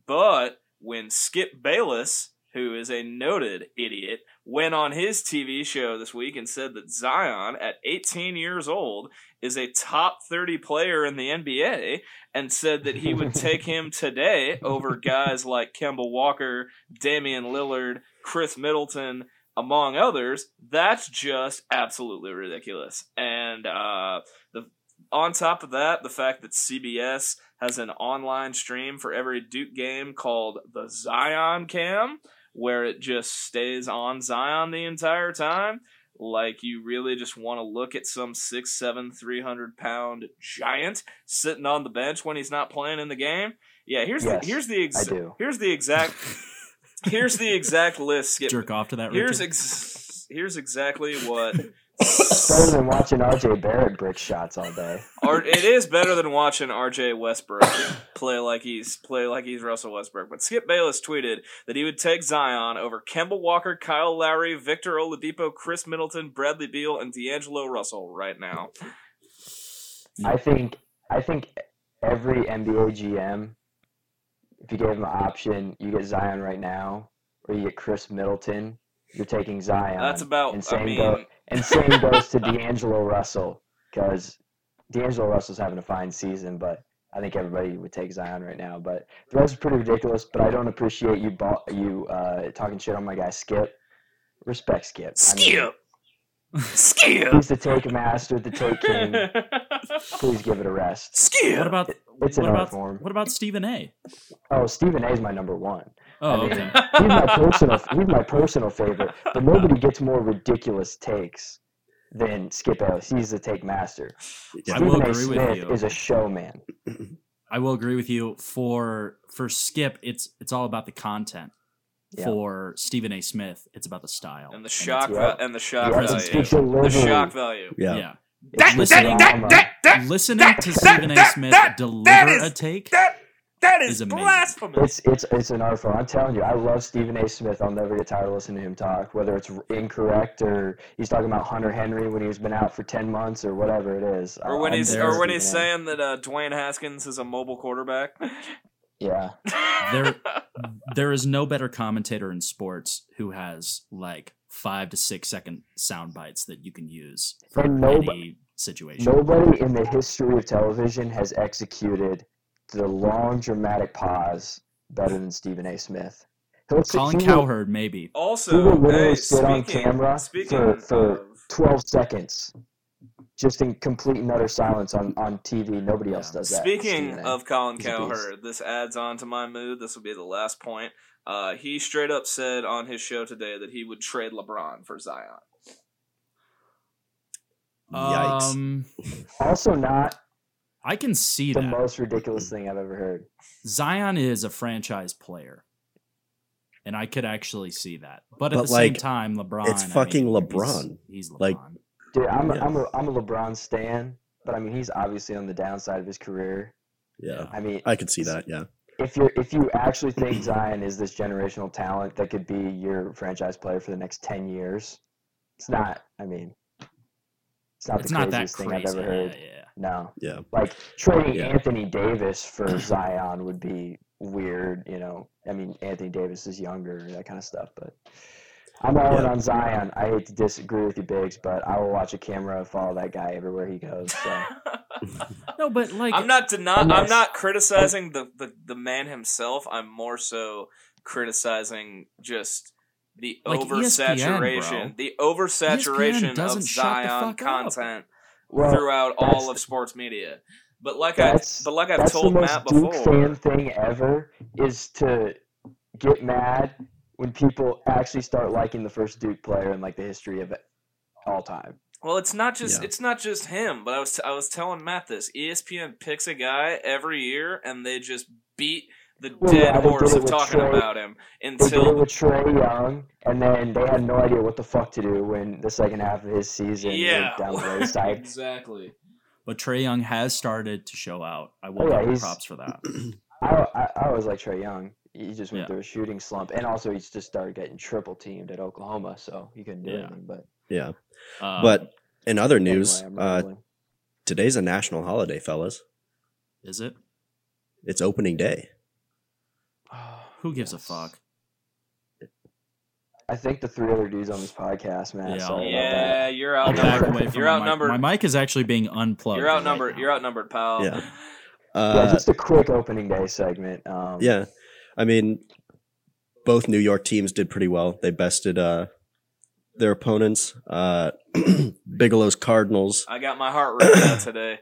But when Skip Bayless, who is a noted idiot, went on his TV show this week and said that Zion, at 18 years old, is a top 30 player in the NBA, and said that he would take him today over guys like Kemba Walker, Damian Lillard, Khris Middleton, among others, that's just absolutely ridiculous. And uh, the on top of that, the fact that CBS has an online stream for every Duke game called the Zion Cam, where it just stays on Zion the entire time. Like you really just want to look at some six, seven, three hundred pound giant sitting on the bench when he's not playing in the game. Yeah, here's Yes, the here's the ex- here's the exact here's the exact list. Skip. Jerk off to that. Here's ex- here's exactly what better than watching RJ Barrett brick shots all day. R- it is better than watching R.J. Westbrook play like he's play like he's Russell Westbrook. But Skip Bayless tweeted that he would take Zion over Kemba Walker, Kyle Lowry, Victor Oladipo, Khris Middleton, Bradley Beal, and D'Angelo Russell right now. I think I think every NBA GM, if you gave him the option, you get Zion right now, or you get Khris Middleton. You're taking Zion. That's about. And I same mean, go, and same goes to D'Angelo Russell because D'Angelo Russell's having a fine season, but I think everybody would take Zion right now. But the rest is pretty ridiculous. But I don't appreciate you bought, you uh, talking shit on my guy Skip. Respect Skip. I mean, Skip. Skip. he's the take master, the take king. Please give it a rest. Skip. What about It's an what art about form. what about Stephen A? Oh, Stephen A is my number one. Oh, I mean, okay. he's my personal he's my personal favorite. But nobody gets more ridiculous takes than Skip Bayless. He's the take master. I Stephen will A. agree with Smith you. is a showman. I will agree with you. For for Skip, it's it's all about the content. Yeah. For Stephen A. Smith, it's about the style and the shock Yeah. va- and the shock Yeah, value. the. The shock value. Yeah. yeah. It's listening, drama. listening to Stephen A. Smith deliver a take That that is is amazing. blasphemous. It's it's it's an art form. I'm telling you, I love Stephen A. Smith. I'll never get tired of listening to him talk, whether it's incorrect or he's talking about Hunter Henry when he's been out for ten months or whatever it is. Or when I'm he's or when he's Stephen A. saying that uh, Dwayne Haskins is a mobile quarterback. yeah, there there is no better commentator in sports who has like five to six second sound bites that you can use for And nob- any situation. Nobody in the history of television has executed the long dramatic pause better than Stephen A. Smith. He'll Colin he Cowherd, maybe. He Also, will literally hey, sit on camera speaking for, for of- 12 seconds, just in complete and utter silence on, on TV. Nobody else does that. Speaking Stephen of Colin He's. Cowherd, this adds on to my mood. This will be the last point. Uh, he straight up said on his show today that he would trade LeBron for Zion. Yikes. Um, Also, not I can see the that. most ridiculous thing I've ever heard. Zion is a franchise player. And I could actually see that. But at But, the same time, LeBron. it's I mean, fucking he's- LeBron. He's, LeBron. Like, Dude, I'm, Yeah. a, I'm, a, I'm a LeBron stan, but I mean, he's obviously on the downside of his career. Yeah. I mean, I could see that. Yeah. if you if you actually think Zion is this generational talent that could be your franchise player for the next ten years, it's not. I mean, it's not it's the not that craziest thing crazy. I've ever heard. Yeah, yeah. No, Yeah. like trading Yeah. Anthony Davis for Zion would be weird. You know, I mean, Anthony Davis is younger, that kind of stuff. But I'm all in Yeah. on Zion. I hate to disagree with you, Biggs, but I will watch a camera and follow that guy everywhere he goes. So. No, but like I'm not denying. I'm not criticizing the, the the man himself. I'm more so criticizing just the Like oversaturation, ESPN, the oversaturation of doesn't shut the Zion content Well, throughout all of sports media. But like I but like I've that's told the most Matt Duke before, fan thing ever is to get mad when people actually start liking the first Duke player in like the history of it all time. Well, it's not just Yeah. it's not just him, but I was I was telling Matt this. ESPN picks a guy every year, and they just beat the Well, dead yeah, horse of talking Trae- about him They did until with Trae Young, and then they had no idea what the fuck to do when the second half of his season yeah, down the wayside. exactly. But Trae Young has started to show out. I will Oh, yeah, give props for that. I, I, I always like Trae Young. He just went Yeah. through a shooting slump, and also he just started getting triple teamed at Oklahoma, so he couldn't do Yeah. anything. But Yeah. Uh, but in other news, anyway, uh, today's a national holiday, fellas. is it? It's opening day. Who gives a fuck? I think the three other dudes on this podcast, man. Yeah, sorry Yeah, about that. you're I'll back outnumbered. away from You're my mic. outnumbered. My mic is actually being unplugged. You're outnumbered. now. You're outnumbered, pal. Yeah. yeah, Uh, just a quick opening day segment. Um, yeah. I mean, both New York teams did pretty well. They bested uh, their opponents. Uh, Bigelow's Cardinals. I got my heart ripped out today.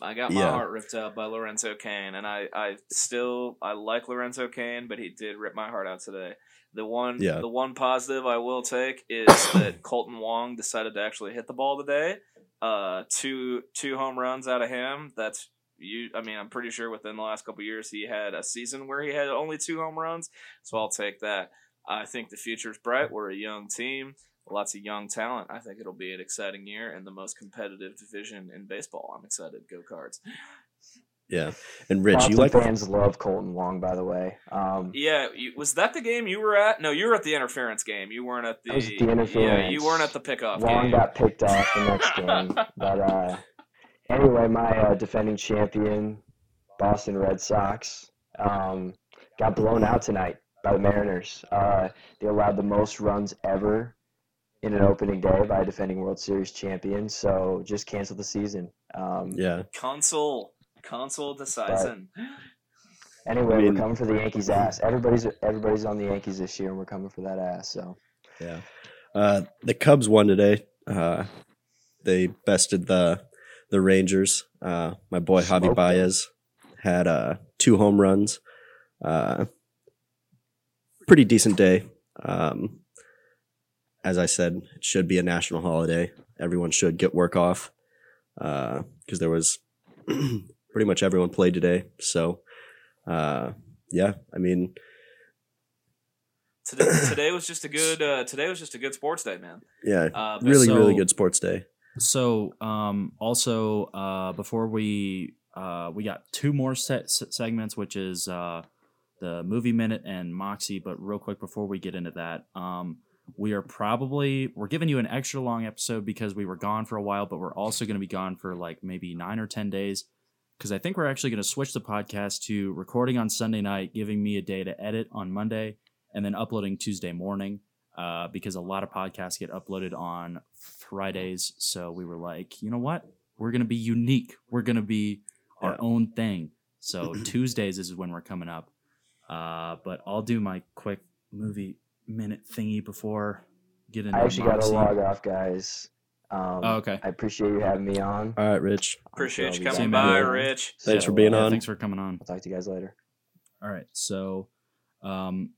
I got my Yeah. heart ripped out by Lorenzo Cain, and I, I still I like Lorenzo Cain, but he did rip my heart out today. The one Yeah. the one positive I will take is that Kolten Wong decided to actually hit the ball today. Uh, two two home runs out of him. That's you. I mean, I'm pretty sure within the last couple years he had a season where he had only two home runs. So I'll take that. I think the future's bright. We're a young team, lots of young talent. I think it'll be an exciting year and the most competitive division in baseball. I'm excited. Go Cards. Yeah. And Rich, Boston you like fans love Kolten Wong, by the way. Um, Yeah, you, was that the game you were at? No, you were at the interference game. You weren't at the. I was at the Yeah, you weren't at the pickoff Wong game. got picked off the next game. But uh, anyway, my uh, defending champion, Boston Red Sox, um, got blown out tonight by the Mariners. Uh, they allowed the most runs ever in an opening day by a defending World Series champion, so just cancel the season. Um, Yeah. Console, console decisive. Anyway, I mean- we're coming for the Yankees' ass. Everybody's everybody's on the Yankees this year, and we're coming for that ass. So Yeah. Uh, the Cubs won today. Uh, they bested the the Rangers. Uh, my boy Javy Smoked them. Baez had uh, two home runs. Uh, pretty decent day. Um, as I said, it should be a national holiday. Everyone should get work off because there was pretty much everyone played today. So, uh, yeah, I mean, Today, today was just a good. Uh, today was just a good sports day, man. yeah, Uh, really, so- really good sports day. So, um, also, uh, before we uh, we got two more set, segments, which is uh, the movie minute and Moxie. But real quick before we get into that, um, we are probably we're giving you an extra long episode because we were gone for a while, but we're also going to be gone for like maybe nine or ten days because I think we're actually going to switch the podcast to recording on Sunday night, giving me a day to edit on Monday, and then uploading Tuesday morning. Uh, because a lot of podcasts get uploaded on Fridays. So we were like, you know what? We're gonna be unique. We're gonna be our Yeah. own thing. So Tuesdays is when we're coming up. Uh, but I'll do my quick movie minute thingy before get into I actually got to Moxie. log off, guys. Um, Oh, okay. I appreciate you having me on. All right, Rich. Appreciate you coming by, later. Rich. Thanks So, for being Yeah, on. thanks for coming on. I'll talk to you guys later. All right. So, um,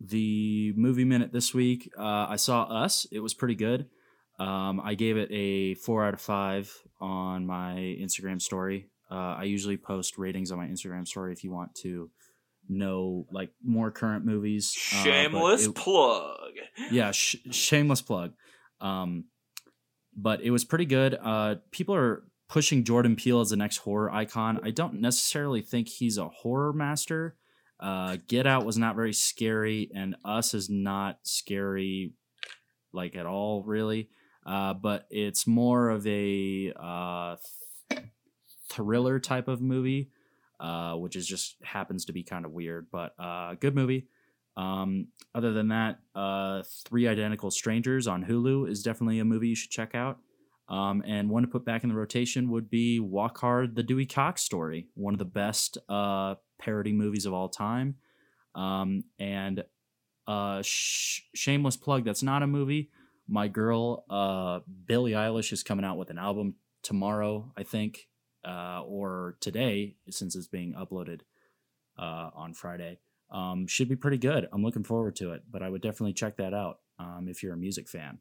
the movie minute this week, uh, I saw Us. It was pretty good. Um, I gave it a four out of five on my Instagram story. Uh, I usually post ratings on my Instagram story if you want to know like more current movies. Uh, Shameless it- plug. yeah, sh- shameless plug. Um, but it was pretty good. Uh, people are pushing Jordan Peele as the next horror icon. I don't necessarily think he's a horror master. Uh, Get Out was not very scary, and Us is not scary, like at all, really. Uh, but it's more of a uh, thriller type of movie, uh, which is just happens to be kind of weird, but uh, good movie. Um, other than that, uh, Three Identical Strangers on Hulu is definitely a movie you should check out. Um, and one to put back in the rotation would be Walk Hard, the Dewey Cox story, one of the best uh, parody movies of all time. Um, and uh, sh- shameless plug, that's not a movie. My girl, uh, Billie Eilish, is coming out with an album tomorrow, I think, uh, or today, since it's being uploaded uh, on Friday. Um, should be pretty good. I'm looking forward to it, but I would definitely check that out um, if you're a music fan.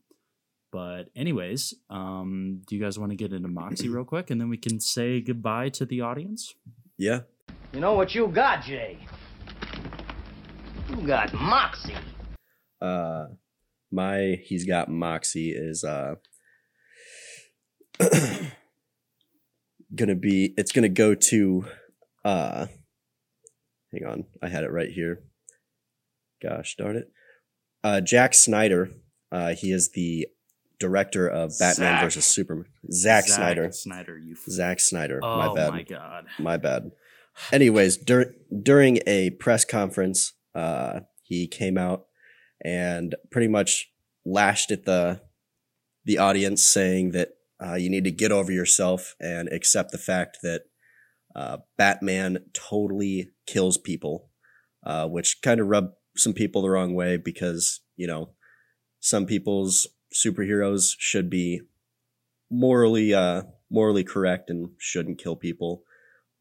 But anyways, um, do you guys want to get into Moxie real quick, and then we can say goodbye to the audience? Yeah. You know what you got, Jay? You got moxie. Uh, my he's got moxie is uh gonna be it's gonna go to uh hang on i had it right here gosh darn it uh jack snyder uh he is the director of batman Zack. versus superman Zack, snyder Snyder, you. Zack snyder Oh my bad my god. my bad. Anyways, dur- during a press conference, uh, he came out and pretty much lashed at the the audience, saying that uh, you need to get over yourself and accept the fact that uh, Batman totally kills people, uh, which kind of rubbed some people the wrong way because you know some people's superheroes should be morally uh, morally correct and shouldn't kill people,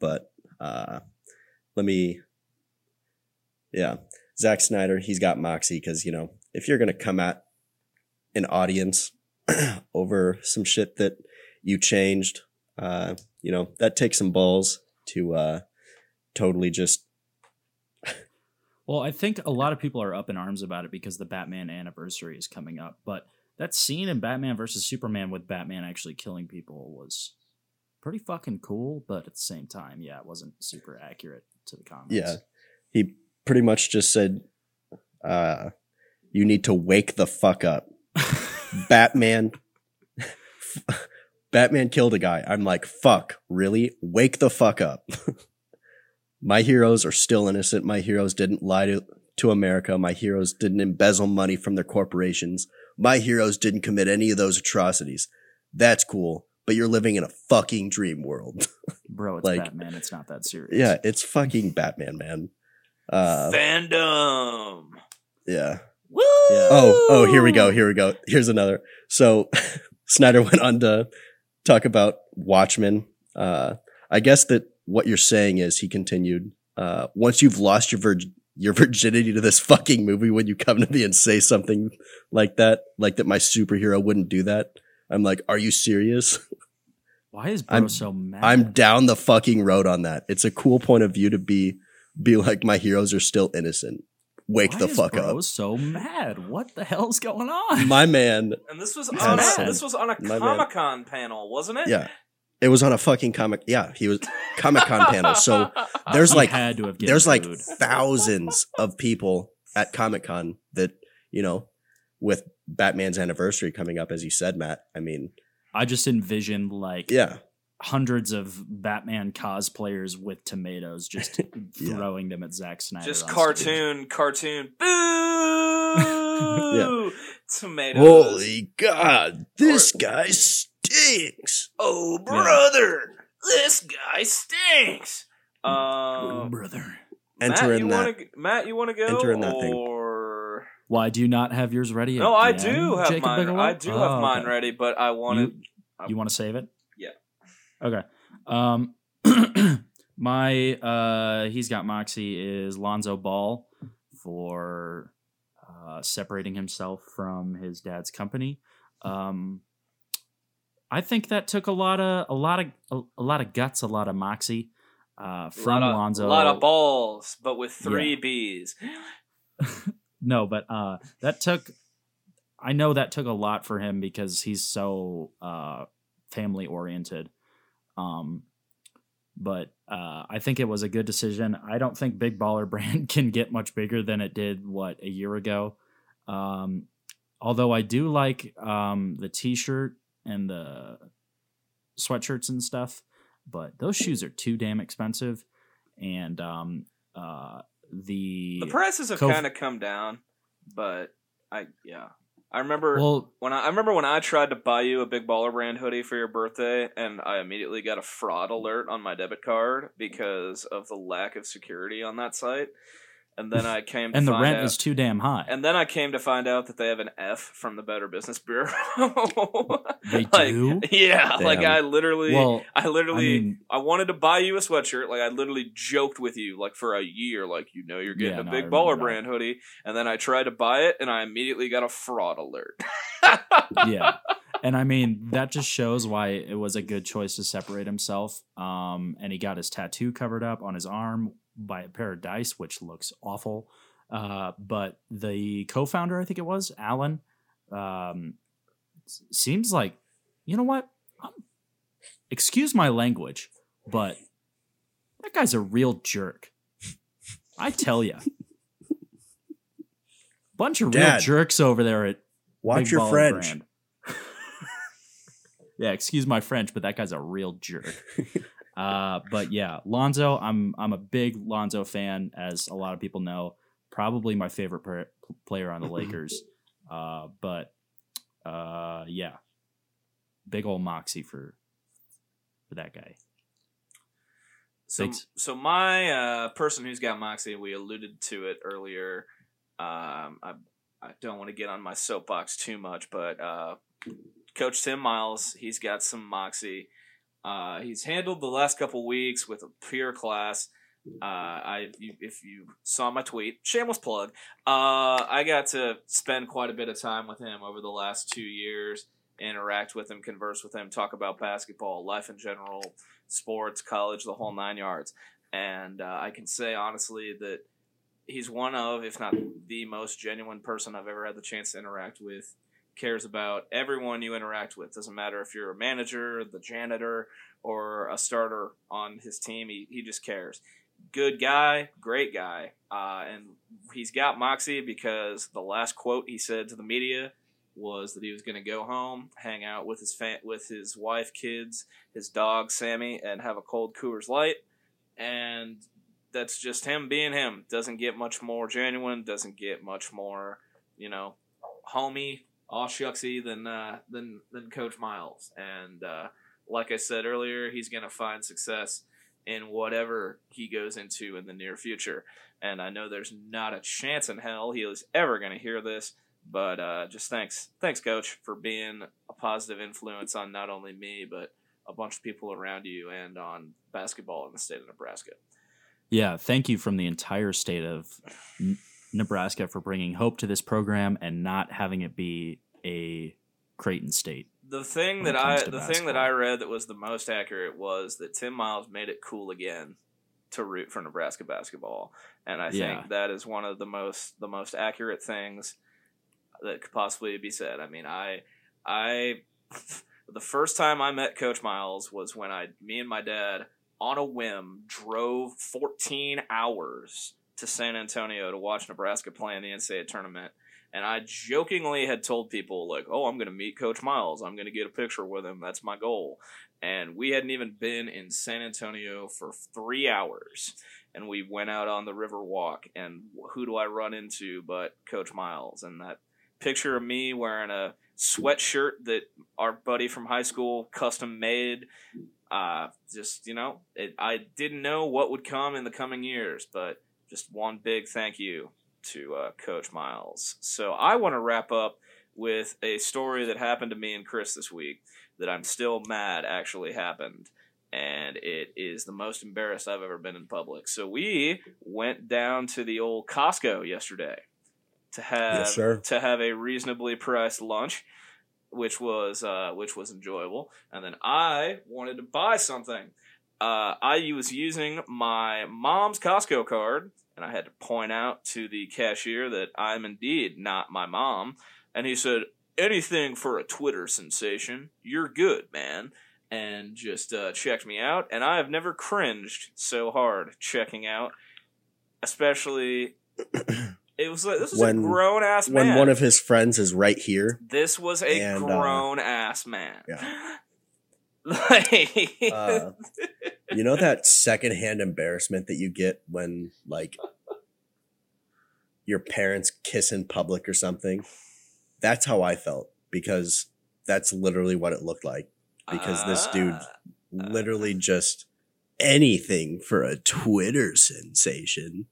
but uh, let me, yeah, Zack Snyder, he's got moxie because you know if you're gonna come at an audience over some shit that you changed, uh, you know that takes some balls to uh, totally just Well, I think a lot of people are up in arms about it because the Batman anniversary is coming up. But that scene in Batman versus Superman with Batman actually killing people was pretty fucking cool. But at the same time, yeah, it wasn't super accurate to the comics. yeah, he pretty much just said, uh, "You need to wake the fuck up." Batman, Batman killed a guy. I'm like, fuck, really? Wake the fuck up. My heroes are still innocent. My heroes didn't lie to, to America. My heroes didn't embezzle money from their corporations. My heroes didn't commit any of those atrocities. That's cool, but you're living in a fucking dream world. Bro, it's Like- Batman. It's not that serious. yeah, it's fucking Batman, man. Uh, Fandom. yeah. Woo! Oh, oh, here we go. Here we go. Here's another. So Snyder went on to talk about Watchmen. Uh, I guess that what you're saying is he continued, uh, once you've lost your virg- your virginity to this fucking movie, when you come to me and say something like that, like that my superhero wouldn't do that, I'm like, are you serious? Why is Bro I'm- so mad? I'm down the fucking road on that. It's a cool point of view to be, be like, my heroes are still innocent. Wake Why the is fuck Bro up. I was so mad? What the hell's going on? My man And this was on a, this was on a Comic Con panel, wasn't it? Yeah. It was on a fucking comic. Yeah, he was Comic Con panel. So there's He like had to have given there's like thousands of people at Comic Con that you know with Batman's anniversary coming up, as you said, Matt. I mean, I just envisioned like yeah, hundreds of Batman cosplayers with tomatoes just Yeah. throwing them at Zack Snyder. Just on stage. cartoon, cartoon. Boo! Tomatoes. holy god, this guy stinks. Oh, brother, this guy stinks. Um, brother. Enter Matt, in you that. Wanna, Matt, you want to go? Enter in that thing. Why do you not have yours ready? no, I again, do have Jacob mine. Bigelow? I do Oh, have mine okay. ready, but I wanted. You want to save it? Yeah. Okay. Um, my uh, he's got Moxie is Lonzo Ball for uh, separating himself from his dad's company. Um, I think that took a lot of a lot of a, a lot of guts, a lot of moxie uh, from lot of, Lonzo. A lot of balls, but with three B's. no, but uh, that took. I know that took a lot for him because he's so uh, family oriented. Um, but uh, I think it was a good decision. I don't think Big Baller Brand can get much bigger than it did what a year ago. Um, although I do like um, the T-shirt and the sweatshirts and stuff, but those shoes are too damn expensive. And um, uh, the The prices have Kof- kind of come down, but I yeah. I remember well, when I, I remember when I tried to buy you a Big Baller Brand hoodie for your birthday, and I immediately got a fraud alert on my debit card because of the lack of security on that site. And then I came to and the find rent out, is too damn high. and then I came to find out that they have an F from the Better Business Bureau. They Like, do? Yeah, like. I literally, Well, I literally, I mean- I wanted to buy you a sweatshirt. Like I literally joked with you, like for a year, like you know you're getting Yeah, a no, Big Baller that. Brand hoodie, and then I tried to buy it, and I immediately got a fraud alert. yeah. And I mean, that just shows why it was a good choice to separate himself. Um, and he got his tattoo covered up on his arm by a pair of dice, which looks awful. Uh, but the co-founder, I think it was Alan, um, seems like you know what? Um, excuse my language, but that guy's a real jerk. I tell you, bunch of real jerks over there at watch Big your Baller French. Yeah, excuse my French, but that guy's a real jerk. uh, but yeah, Lonzo, I'm I'm a big Lonzo fan, as a lot of people know. Probably my favorite per- player on the Lakers. Uh, but uh, yeah, big old moxie for for that guy. So, Thanks. so my uh, person who's got Moxie, we alluded to it earlier. Um, I, I don't want to get on my soapbox too much, but uh, Coach Tim Miles, he's got some Moxie. Uh, he's handled the last couple weeks with a pure class. Uh, I, if you saw my tweet, shameless plug. Uh, I got to spend quite a bit of time with him over the last two years, interact with him, converse with him, talk about basketball, life in general, sports, college, the whole nine yards. And uh, I can say honestly that he's one of, if not the most genuine person I've ever had the chance to interact with. Cares about everyone you interact with. Doesn't matter if you're a manager, the janitor, or a starter on his team. He, he just cares. Good guy, great guy. Uh, and he's got moxie because the last quote he said to the media was that he was going to go home, hang out with his fa- with his wife, kids, his dog Sammy, and have a cold Coors Light. And that's just him being him. Doesn't get much more genuine. Doesn't get much more, you know, homey, all shucksy than uh, than than Coach Miles. And uh, like I said earlier, he's going to find success in whatever he goes into in the near future. And I know there's not a chance in hell he is ever going to hear this. But uh, just thanks, thanks, Coach, for being a positive influence on not only me but a bunch of people around you and on basketball in the state of Nebraska. Yeah, thank you from the entire state of Nebraska for bringing hope to this program and not having it be a Creighton state. The thing that I the thing that I read that was the most accurate was that Tim Miles made it cool again to root for Nebraska basketball, and I Yeah. think that is one of the most the most accurate things that could possibly be said. I mean, I I the first time I met Coach Miles was when I me and my dad on a whim drove 14 hours to San Antonio to watch Nebraska play in the NCAA tournament. And I jokingly had told people, like, oh, I'm going to meet Coach Miles. I'm going to get a picture with him. That's my goal. And we hadn't even been in San Antonio for three hours. And we went out on the river walk. And who do I run into but Coach Miles? And that picture of me wearing a sweatshirt that our buddy from high school custom made. Uh, just, you know, it, I didn't know what would come in the coming years, but just one big thank you to uh, Coach Miles. So I want to wrap up with a story that happened to me and Chris this week that I'm still mad actually happened. And it is the most embarrassed I've ever been in public. So we went down to the old Costco yesterday to have Yes, to have a reasonably priced lunch, which was uh, which was enjoyable. And then I wanted to buy something. Uh, I was using my mom's Costco card, and I had to point out to the cashier that I'm indeed not my mom. And he said, "Anything for a Twitter sensation, you're good, man." And just uh, checked me out, and I have never cringed so hard checking out, especially. It was like this was When- a grown ass man. when one of his friends is right here. This was a And, uh, grown ass man. yeah. like, Uh, you know that secondhand embarrassment that you get when like your parents kiss in public or something. That's how I felt because that's literally what it looked like. Because this dude Ah. literally just anything for a Twitter sensation.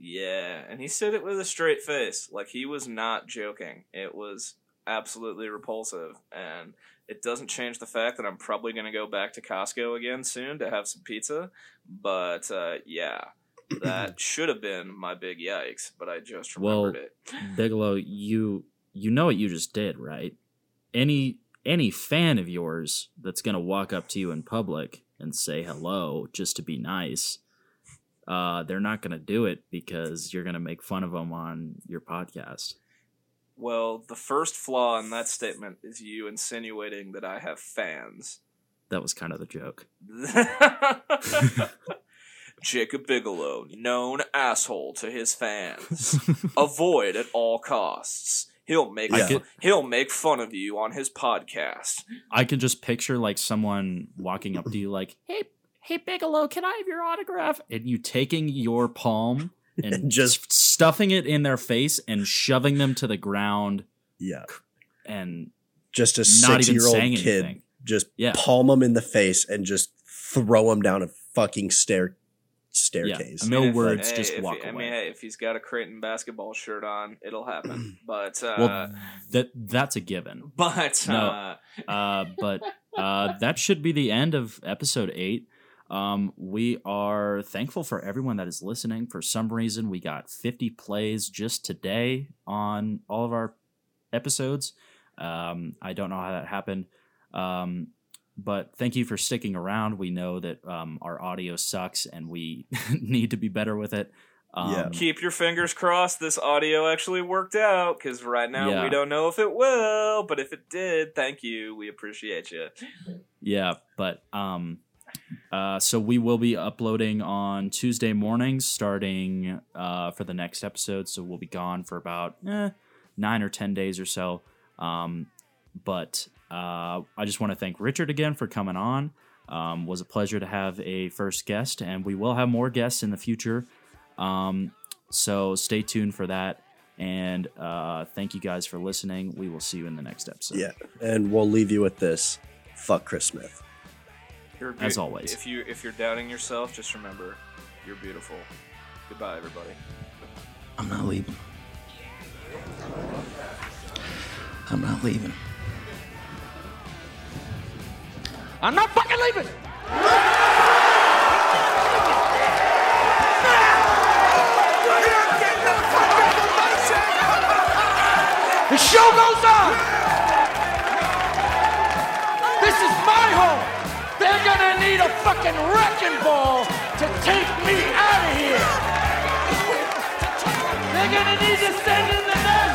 yeah, and he said it with a straight face, like he was not joking. It was absolutely repulsive, and it doesn't change the fact that I'm probably going to go back to Costco again soon to have some pizza. But uh, yeah, that should have been my big yikes, but I just Well, remembered it. Bigelow, you you know what you just did, right? Any any fan of yours that's gonna walk up to you in public and say hello just to be nice, uh, they're not going to do it because you're going to make fun of them on your podcast. Well, the first flaw in that statement is you insinuating that I have fans. That was kind of the joke. Jacob Bigelow, known asshole to his fans. Avoid at all costs. He'll make Yeah. he'll make fun of you on his podcast. I could just picture like someone walking up to you like, "Hey, hey Bigelow, can I have your autograph?" And you taking your palm and just stuffing it in their face and shoving them to the ground Yeah. and Just a Not even six year old kid anything. just Yeah. palm them in the face and just throw them down a fucking stair staircase. No And if- words, hey, just if walk he- I away. mean, hey, if he's got a Creighton basketball shirt on, it'll happen. But uh, well, that that's a given. but No, uh, uh, but uh, that should be the end of episode eight. Um, we are thankful for everyone that is listening. For some reason, we got 50 plays just today on all of our episodes. Um, I don't know how that happened. Um, but thank you for sticking around. We know that um, our audio sucks and we need to be better with it. Um, keep your fingers crossed. This audio actually worked out because right now Yeah. we don't know if it will. But if it did, thank you. We appreciate you. Yeah, but um uh so we will be uploading on Tuesday mornings starting uh for the next episode, so we'll be gone for about eh, 9 or 10 days or so. Um but uh I just want to thank Richard again for coming on. Um was a pleasure to have a first guest and we will have more guests in the future. Um so stay tuned for that and uh thank you guys for listening. We will see you in the next episode. Yeah. And we'll leave you with this. Fuck Chris Smith. You're As always. If you if you're doubting yourself, just remember, you're beautiful. Goodbye, everybody. I'm not leaving. I'm not leaving. I'm not fucking leaving. The show goes on. They're gonna need a fucking wrecking ball to take me out of here. They're gonna need to send in the National